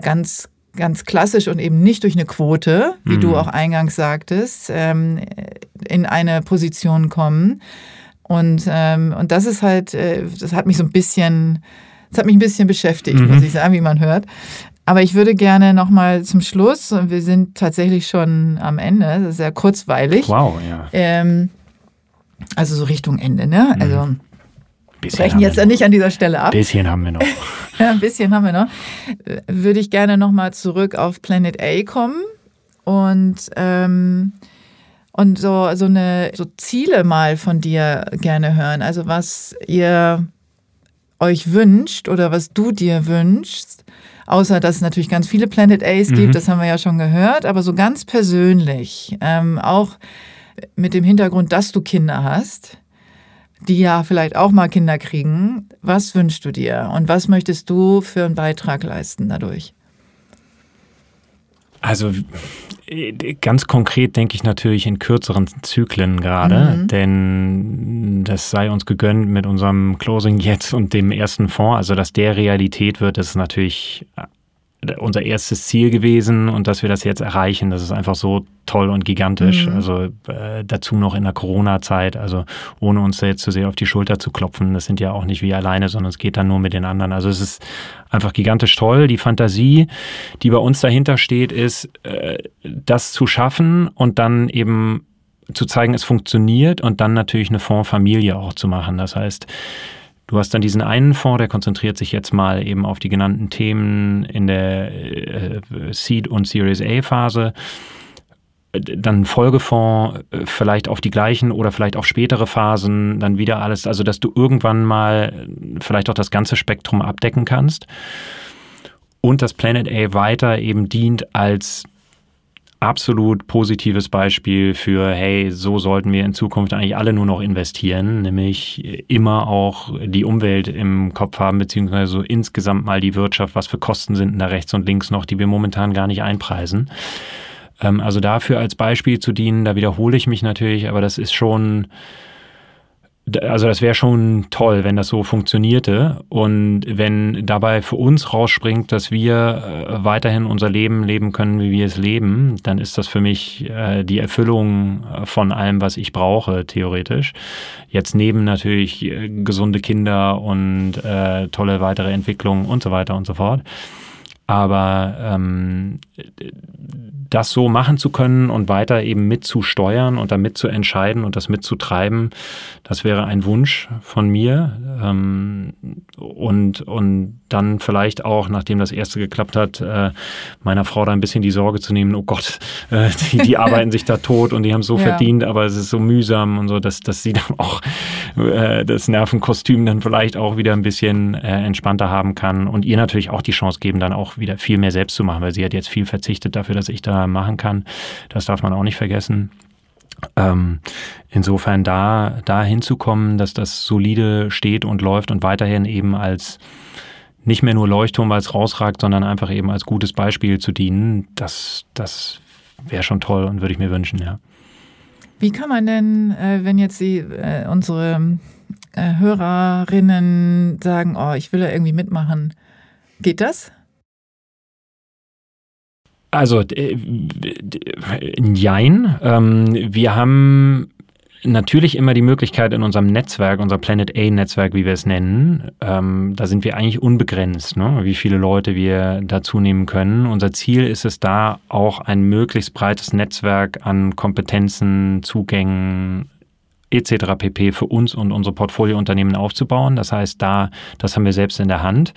ganz ganz klassisch und eben nicht durch eine Quote, wie mhm. du auch eingangs sagtest, ähm, in eine Position kommen. Und, ähm, und das ist halt, äh, das hat mich so ein bisschen, das hat mich ein bisschen beschäftigt, mhm. muss ich sagen, wie man hört. Aber ich würde gerne nochmal zum Schluss, und wir sind tatsächlich schon am Ende, das ist sehr kurzweilig. Wow, ja. Ähm, also so Richtung Ende, ne? Mhm. Also bisschen brechen jetzt ja nicht an dieser Stelle ab. Ein bisschen haben wir noch. ja, ein bisschen haben wir noch. Würde ich gerne nochmal zurück auf Planet A kommen und, ähm, und so, so eine so Ziele mal von dir gerne hören. Also was ihr euch wünscht oder was du dir wünschst, außer dass es natürlich ganz viele Planet A's mhm. gibt, das haben wir ja schon gehört, aber so ganz persönlich, ähm, auch mit dem Hintergrund, dass du Kinder hast, die ja vielleicht auch mal Kinder kriegen. Was wünschst du dir und was möchtest du für einen Beitrag leisten dadurch? Also ganz konkret denke ich natürlich in kürzeren Zyklen gerade, mhm. denn das sei uns gegönnt mit unserem Closing jetzt und dem ersten Fonds, also dass der Realität wird, ist natürlich unser erstes Ziel gewesen und dass wir das jetzt erreichen, das ist einfach so toll und gigantisch. Mhm. Also äh, dazu noch in der Corona-Zeit, also ohne uns jetzt zu sehr auf die Schulter zu klopfen. Das sind ja auch nicht wir alleine, sondern es geht dann nur mit den anderen. Also es ist einfach gigantisch toll. Die Fantasie, die bei uns dahinter steht, ist, äh, das zu schaffen und dann eben zu zeigen, es funktioniert und dann natürlich eine Fondsfamilie auch zu machen. Das heißt, Du hast dann diesen einen Fonds, der konzentriert sich jetzt mal eben auf die genannten Themen in der äh, Seed- und Series A-Phase. Dann Folgefonds, äh, vielleicht auf die gleichen oder vielleicht auf spätere Phasen, dann wieder alles. Also, dass du irgendwann mal vielleicht auch das ganze Spektrum abdecken kannst. Und dass Planet A weiter eben dient als absolut positives Beispiel für, hey, so sollten wir in Zukunft eigentlich alle nur noch investieren, nämlich immer auch die Umwelt im Kopf haben, beziehungsweise so insgesamt mal die Wirtschaft, was für Kosten sind da rechts und links noch, die wir momentan gar nicht einpreisen. Ähm, also dafür als Beispiel zu dienen, da wiederhole ich mich natürlich, aber das ist schon also das wäre schon toll, wenn das so funktionierte und wenn dabei für uns rausspringt, dass wir äh, weiterhin unser Leben leben können, wie wir es leben, dann ist das für mich äh, die Erfüllung äh, von allem, was ich brauche, theoretisch. Jetzt neben natürlich gesunde Kinder und tolle weitere Entwicklungen und so weiter und so fort. Aber ähm, das so machen zu können und weiter eben mitzusteuern und damit zu entscheiden und das mitzutreiben, das wäre ein Wunsch von mir. Ähm, und, und dann vielleicht auch, nachdem das erste geklappt hat, äh, meiner Frau da ein bisschen die Sorge zu nehmen, oh Gott, äh, die, die arbeiten sich da tot und die haben so ja. verdient, aber es ist so mühsam und so, dass, dass sie dann auch äh, das Nervenkostüm dann vielleicht auch wieder ein bisschen äh, entspannter haben kann und ihr natürlich auch die Chance geben, dann auch wieder viel mehr selbst zu machen, weil sie hat jetzt viel verzichtet dafür, dass ich da machen kann. Das darf man auch nicht vergessen. Ähm, insofern da, da hinzukommen, dass das solide steht und läuft und weiterhin eben als nicht mehr nur Leuchtturm, weil es rausragt, sondern einfach eben als gutes Beispiel zu dienen, das, das wäre schon toll und würde ich mir wünschen, ja. Wie kann man denn, äh, wenn jetzt die, äh, unsere äh, Hörerinnen sagen, oh, ich will da irgendwie mitmachen, geht das? Also, äh, jein. Ähm, wir haben natürlich immer die Möglichkeit in unserem Netzwerk, unser Planet A-Netzwerk, wie wir es nennen, ähm, da sind wir eigentlich unbegrenzt, ne? wie viele Leute wir dazu nehmen können. Unser Ziel ist es da, auch ein möglichst breites Netzwerk an Kompetenzen, Zugängen, etc. pp. für uns und unsere Portfoliounternehmen aufzubauen. Das heißt, da, das haben wir selbst in der Hand.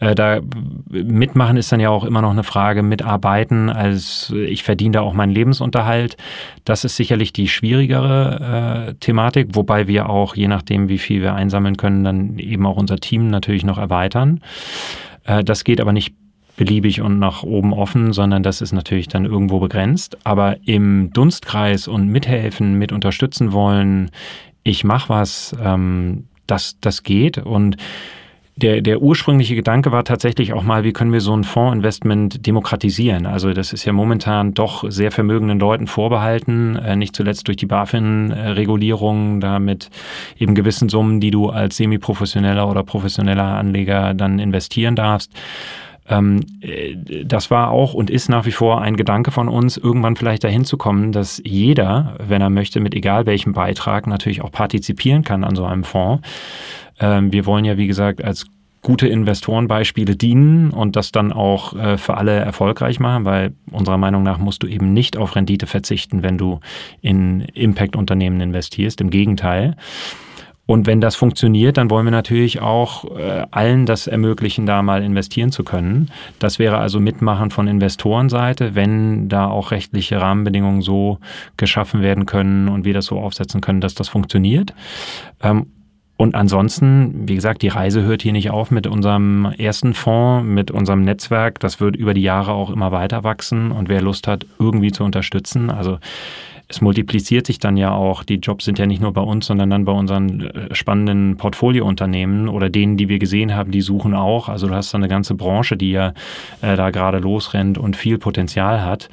Äh, da mitmachen ist dann ja auch immer noch eine Frage, mitarbeiten, als ich verdiene da auch meinen Lebensunterhalt. Das ist sicherlich die schwierigere äh, Thematik, wobei wir auch, je nachdem, wie viel wir einsammeln können, dann eben auch unser Team natürlich noch erweitern. Äh, das geht aber nicht beliebig und nach oben offen, sondern das ist natürlich dann irgendwo begrenzt. Aber im Dunstkreis und mithelfen, mit unterstützen wollen, ich mache was, ähm, das, das geht. Und der, der ursprüngliche Gedanke war tatsächlich auch mal, wie können wir so ein Fondsinvestment demokratisieren? Also das ist ja momentan doch sehr vermögenden Leuten vorbehalten, äh, nicht zuletzt durch die BaFin-Regulierung, da mit eben gewissen Summen, die du als semiprofessioneller oder professioneller Anleger dann investieren darfst. Ähm, äh, das war auch und ist nach wie vor ein Gedanke von uns, irgendwann vielleicht dahin zu kommen, dass jeder, wenn er möchte, mit egal welchem Beitrag natürlich auch partizipieren kann an so einem Fonds. Ähm, wir wollen ja, wie gesagt, als gute Investorenbeispiele dienen und das dann auch äh, für alle erfolgreich machen, weil unserer Meinung nach musst du eben nicht auf Rendite verzichten, wenn du in Impact-Unternehmen investierst. Im Gegenteil. Und wenn das funktioniert, dann wollen wir natürlich auch äh, allen das ermöglichen, da mal investieren zu können. Das wäre also Mitmachen von Investorenseite, wenn da auch rechtliche Rahmenbedingungen so geschaffen werden können und wir das so aufsetzen können, dass das funktioniert. Ähm, und ansonsten, wie gesagt, die Reise hört hier nicht auf mit unserem ersten Fonds, mit unserem Netzwerk. Das wird über die Jahre auch immer weiter wachsen. Und wer Lust hat, irgendwie zu unterstützen, also es multipliziert sich dann ja auch. Die Jobs sind ja nicht nur bei uns, sondern dann bei unseren äh, spannenden Portfoliounternehmen oder denen, die wir gesehen haben, die suchen auch. Also du hast da eine ganze Branche, die ja äh, da gerade losrennt und viel Potenzial hat.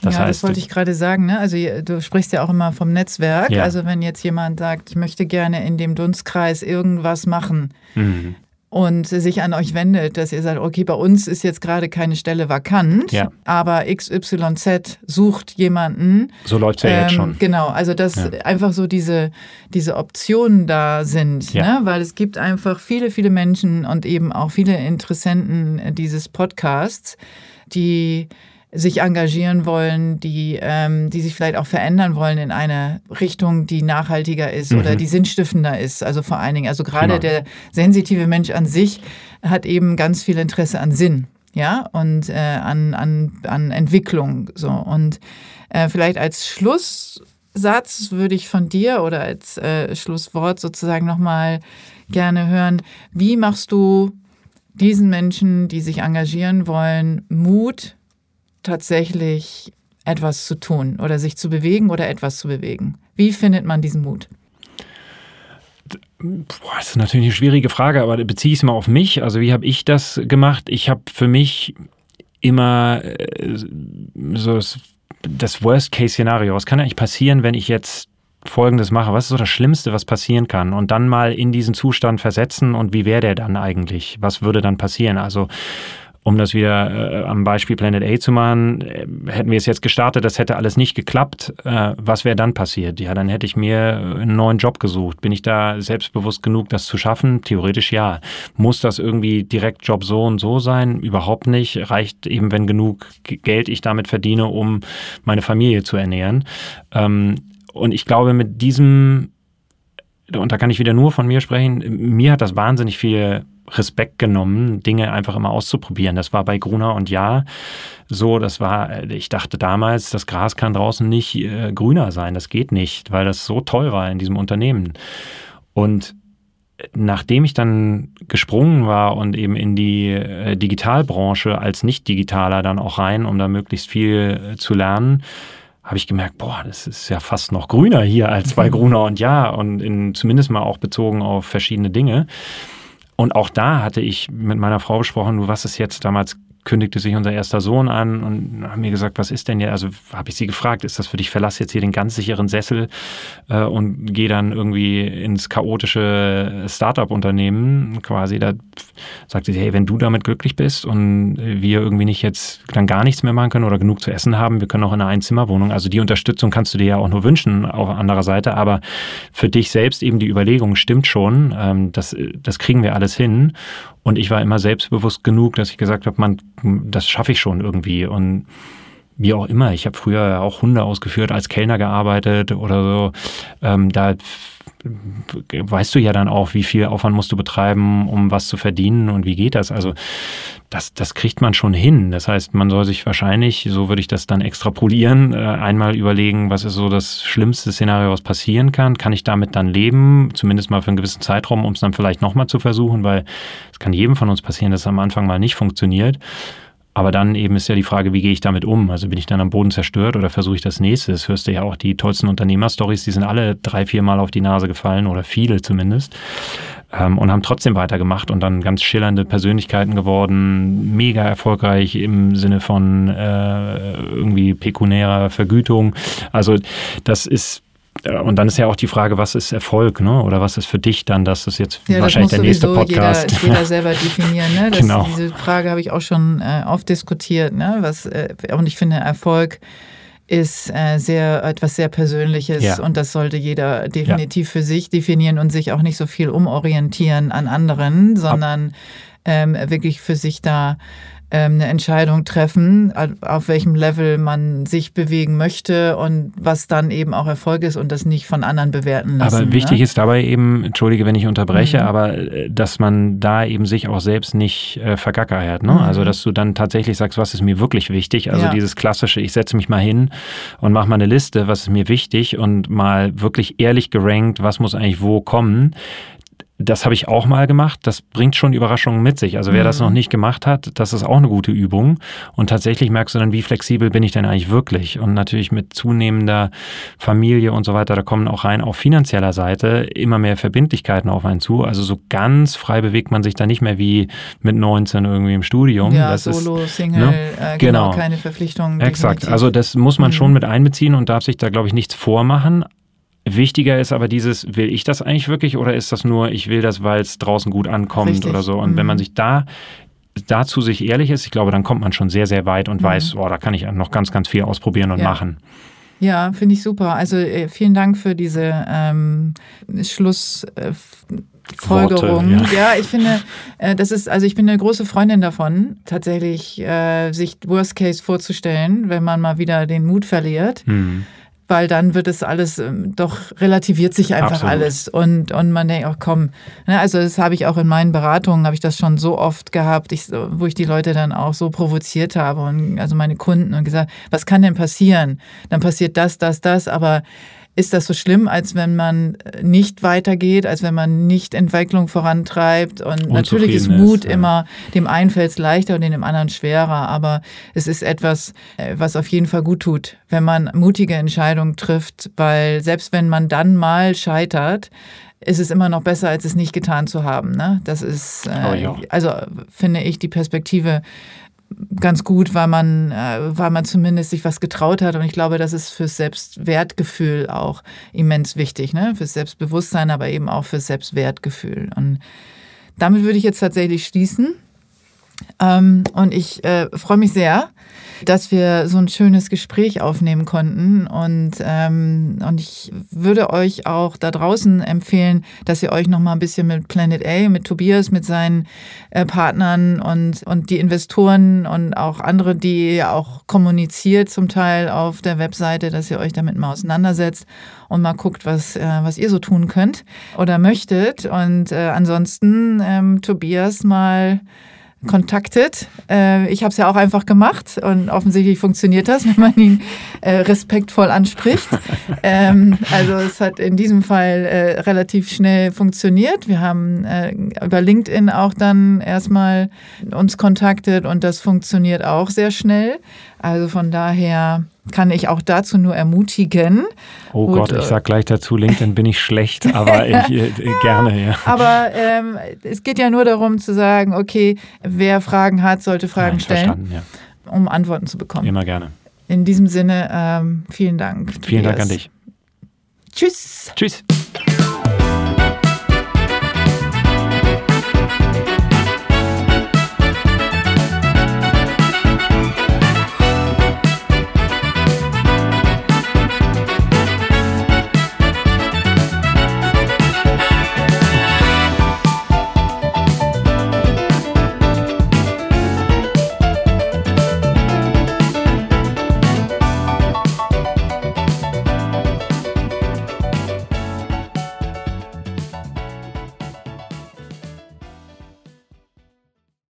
Das ja, heißt, das wollte ich gerade sagen. Ne? Also du sprichst ja auch immer vom Netzwerk. Ja. Also wenn jetzt jemand sagt, ich möchte gerne in dem Dunstkreis irgendwas machen, mhm und sich an euch wendet, dass ihr sagt, okay, bei uns ist jetzt gerade keine Stelle vakant, ja. aber XYZ sucht jemanden. So läuft es ja ähm, jetzt schon. Genau, also dass ja. einfach so diese, diese Optionen da sind, ja. ne? weil es gibt einfach viele, viele Menschen und eben auch viele Interessenten dieses Podcasts, die sich engagieren wollen, die, ähm, die sich vielleicht auch verändern wollen in eine Richtung, die nachhaltiger ist mhm. oder die sinnstiftender ist. Also vor allen Dingen, also gerade genau. der sensitive Mensch an sich hat eben ganz viel Interesse an Sinn, ja, und äh, an, an, an Entwicklung. So. Und äh, vielleicht als Schlusssatz würde ich von dir oder als äh, Schlusswort sozusagen nochmal gerne hören, wie machst du diesen Menschen, die sich engagieren wollen, Mut, tatsächlich etwas zu tun oder sich zu bewegen oder etwas zu bewegen? Wie findet man diesen Mut? Boah, das ist natürlich eine schwierige Frage, aber beziehe ich es mal auf mich. Also wie habe ich das gemacht? Ich habe für mich immer äh, so das, Worst-Case-Szenario. Was kann eigentlich passieren, wenn ich jetzt Folgendes mache? Was ist so das Schlimmste, was passieren kann? Und dann mal in diesen Zustand versetzen und wie wäre der dann eigentlich? Was würde dann passieren? Also um das wieder äh, am Beispiel Planet A zu machen, äh, hätten wir es jetzt gestartet, das hätte alles nicht geklappt, äh, was wäre dann passiert? Ja, dann hätte ich mir einen neuen Job gesucht. Bin ich da selbstbewusst genug, das zu schaffen? Theoretisch ja. Muss das irgendwie direkt Job so und so sein? Überhaupt nicht. Reicht eben, wenn genug Geld ich damit verdiene, um meine Familie zu ernähren. Ähm, und ich glaube, mit diesem und da kann ich wieder nur von mir sprechen, mir hat das wahnsinnig viel Respekt genommen, Dinge einfach immer auszuprobieren. Das war bei Gruner und Ja so. Das war, ich dachte damals, das Gras kann draußen nicht äh, grüner sein. Das geht nicht, weil das so toll war in diesem Unternehmen. Und nachdem ich dann gesprungen war und eben in die äh, Digitalbranche als Nicht-Digitaler dann auch rein, um da möglichst viel äh, zu lernen, habe ich gemerkt, boah, das ist ja fast noch grüner hier als bei Gruner und Ja und in, zumindest mal auch bezogen auf verschiedene Dinge. Und auch da hatte ich mit meiner Frau besprochen, was ist jetzt damals kündigte sich unser erster Sohn an und haben mir gesagt, was ist denn ja, also habe ich sie gefragt, ist das für dich, verlass jetzt hier den ganz sicheren Sessel äh, und gehe dann irgendwie ins chaotische Startup-Unternehmen quasi. Da sagte sie, hey, wenn du damit glücklich bist und wir irgendwie nicht jetzt dann gar nichts mehr machen können oder genug zu essen haben, wir können auch in einer Einzimmerwohnung, also die Unterstützung kannst du dir ja auch nur wünschen auf anderer Seite, aber für dich selbst eben die Überlegung stimmt schon, ähm, das, das kriegen wir alles hin und ich war immer selbstbewusst genug, dass ich gesagt habe, man, das schaffe ich schon irgendwie. Und wie auch immer, ich habe früher auch Hunde ausgeführt, als Kellner gearbeitet oder so. Ähm, da weißt du ja dann auch, wie viel Aufwand musst du betreiben, um was zu verdienen und wie geht das. Also das, das kriegt man schon hin. Das heißt, man soll sich wahrscheinlich, so würde ich das dann extrapolieren, äh, einmal überlegen, was ist so das schlimmste Szenario, was passieren kann. Kann ich damit dann leben, zumindest mal für einen gewissen Zeitraum, um es dann vielleicht nochmal zu versuchen, weil es kann jedem von uns passieren, dass es am Anfang mal nicht funktioniert. Aber dann eben ist ja die Frage, wie gehe ich damit um? Also bin ich dann am Boden zerstört oder versuche ich das nächste? Das hörst du ja auch, die tollsten Unternehmerstories, die sind alle drei, vier Mal auf die Nase gefallen oder viele zumindest ähm, und haben trotzdem weitergemacht und dann ganz schillernde Persönlichkeiten geworden, mega erfolgreich im Sinne von äh, irgendwie pekunärer Vergütung. Also das ist und dann ist ja auch die Frage, was ist Erfolg, ne? Oder was ist für dich dann, das ist jetzt ja, wahrscheinlich der nächste Podcast. Jeder, jeder selber definieren, ne? Das, genau. Diese Frage habe ich auch schon äh, oft diskutiert, ne? Was, äh, und ich finde, Erfolg ist äh, sehr etwas sehr Persönliches ja. und das sollte jeder definitiv ja. für sich definieren und sich auch nicht so viel umorientieren an anderen, sondern ähm, wirklich für sich da eine Entscheidung treffen, auf welchem Level man sich bewegen möchte und was dann eben auch Erfolg ist und das nicht von anderen bewerten lassen. Aber wichtig ne? ist dabei eben, entschuldige, wenn ich unterbreche, mhm. aber äh, dass man da eben sich auch selbst nicht äh, vergackeiert. Ne? Mhm. Also dass du dann tatsächlich sagst, was ist mir wirklich wichtig? Also ja. dieses klassische, ich setze mich mal hin und mache mal eine Liste, was ist mir wichtig und mal wirklich ehrlich gerankt, was muss eigentlich wo kommen das habe ich auch mal gemacht. Das bringt schon Überraschungen mit sich. Also wer mhm. das noch nicht gemacht hat, das ist auch eine gute Übung. Und tatsächlich merkst du dann, wie flexibel bin ich denn eigentlich wirklich? Und natürlich mit zunehmender Familie und so weiter, da kommen auch rein auf finanzieller Seite immer mehr Verbindlichkeiten auf einen zu. Also so ganz frei bewegt man sich da nicht mehr wie mit 19 irgendwie im Studium. Ja, das Solo, ist, Single, ne? äh, genau, genau, keine Verpflichtungen. Exakt. Definitiv. Also das muss man mhm. schon mit einbeziehen und darf sich da, glaube ich, nichts vormachen. Wichtiger ist aber dieses, will ich das eigentlich wirklich oder ist das nur, ich will das, weil es draußen gut ankommt Richtig. oder so. Und mhm. wenn man sich da dazu sich ehrlich ist, ich glaube, dann kommt man schon sehr, sehr weit und mhm. weiß, oh, da kann ich noch ganz, ganz viel ausprobieren und ja. machen. Ja, finde ich super. Also äh, vielen Dank für diese ähm, Schlussfolgerung. Äh, ja. ja. ich finde, äh, das ist, also ich bin eine große Freundin davon, tatsächlich äh, sich Worst Case vorzustellen, wenn man mal wieder den Mut verliert. Mhm weil dann wird es alles, ähm, doch relativiert sich einfach Absolut. alles. Und, und man denkt auch, komm, ne, also das habe ich auch in meinen Beratungen, habe ich das schon so oft gehabt, ich, wo ich die Leute dann auch so provoziert habe und also meine Kunden und gesagt, was kann denn passieren? Dann passiert das, das, das, aber ist das so schlimm, als wenn man nicht weitergeht, als wenn man nicht Entwicklung vorantreibt. Und natürlich ist Mut ist, ja. immer, dem einen fällt es leichter und dem anderen schwerer, aber es ist etwas, äh, was auf jeden Fall gut tut, wenn man mutige Entscheidungen trifft, weil selbst wenn man dann mal scheitert, ist es immer noch besser, als es nicht getan zu haben. Ne? Das ist, äh, oh also finde ich, die Perspektive ganz gut, weil man, äh, weil man zumindest sich was getraut hat. Und ich glaube, das ist fürs Selbstwertgefühl auch immens wichtig, ne? Fürs Selbstbewusstsein, aber eben auch fürs Selbstwertgefühl. Und damit würde ich jetzt tatsächlich schließen. Ähm, und ich äh, freue mich sehr, dass wir so ein schönes Gespräch aufnehmen konnten. Und, ähm, und ich würde euch auch da draußen empfehlen, dass ihr euch noch mal ein bisschen mit Planet A, mit Tobias, mit seinen äh, Partnern und, und die Investoren und auch andere, die ihr auch kommuniziert zum Teil auf der Webseite, dass ihr euch damit mal auseinandersetzt und mal guckt, was, äh, was ihr so tun könnt oder möchtet. Und äh, ansonsten ähm, Tobias mal kontaktet. Äh, ich habe es ja auch einfach gemacht und offensichtlich funktioniert das, wenn man ihn äh, respektvoll anspricht. ähm, also es hat in diesem Fall äh, relativ schnell funktioniert. Wir haben äh, über LinkedIn auch dann erstmal uns kontaktet und das funktioniert auch sehr schnell. Also von daher kann ich auch dazu nur ermutigen. Oh Gut, Gott, ich sag gleich dazu, LinkedIn bin ich schlecht, aber ich, äh, gerne, ja. Aber ähm, es geht ja nur darum zu sagen, okay, wer Fragen hat, sollte Fragen Nein, stellen, ja. um Antworten zu bekommen. Immer gerne. In diesem Sinne, ähm, vielen Dank. Vielen Dank an dich. Tschüss. Tschüss.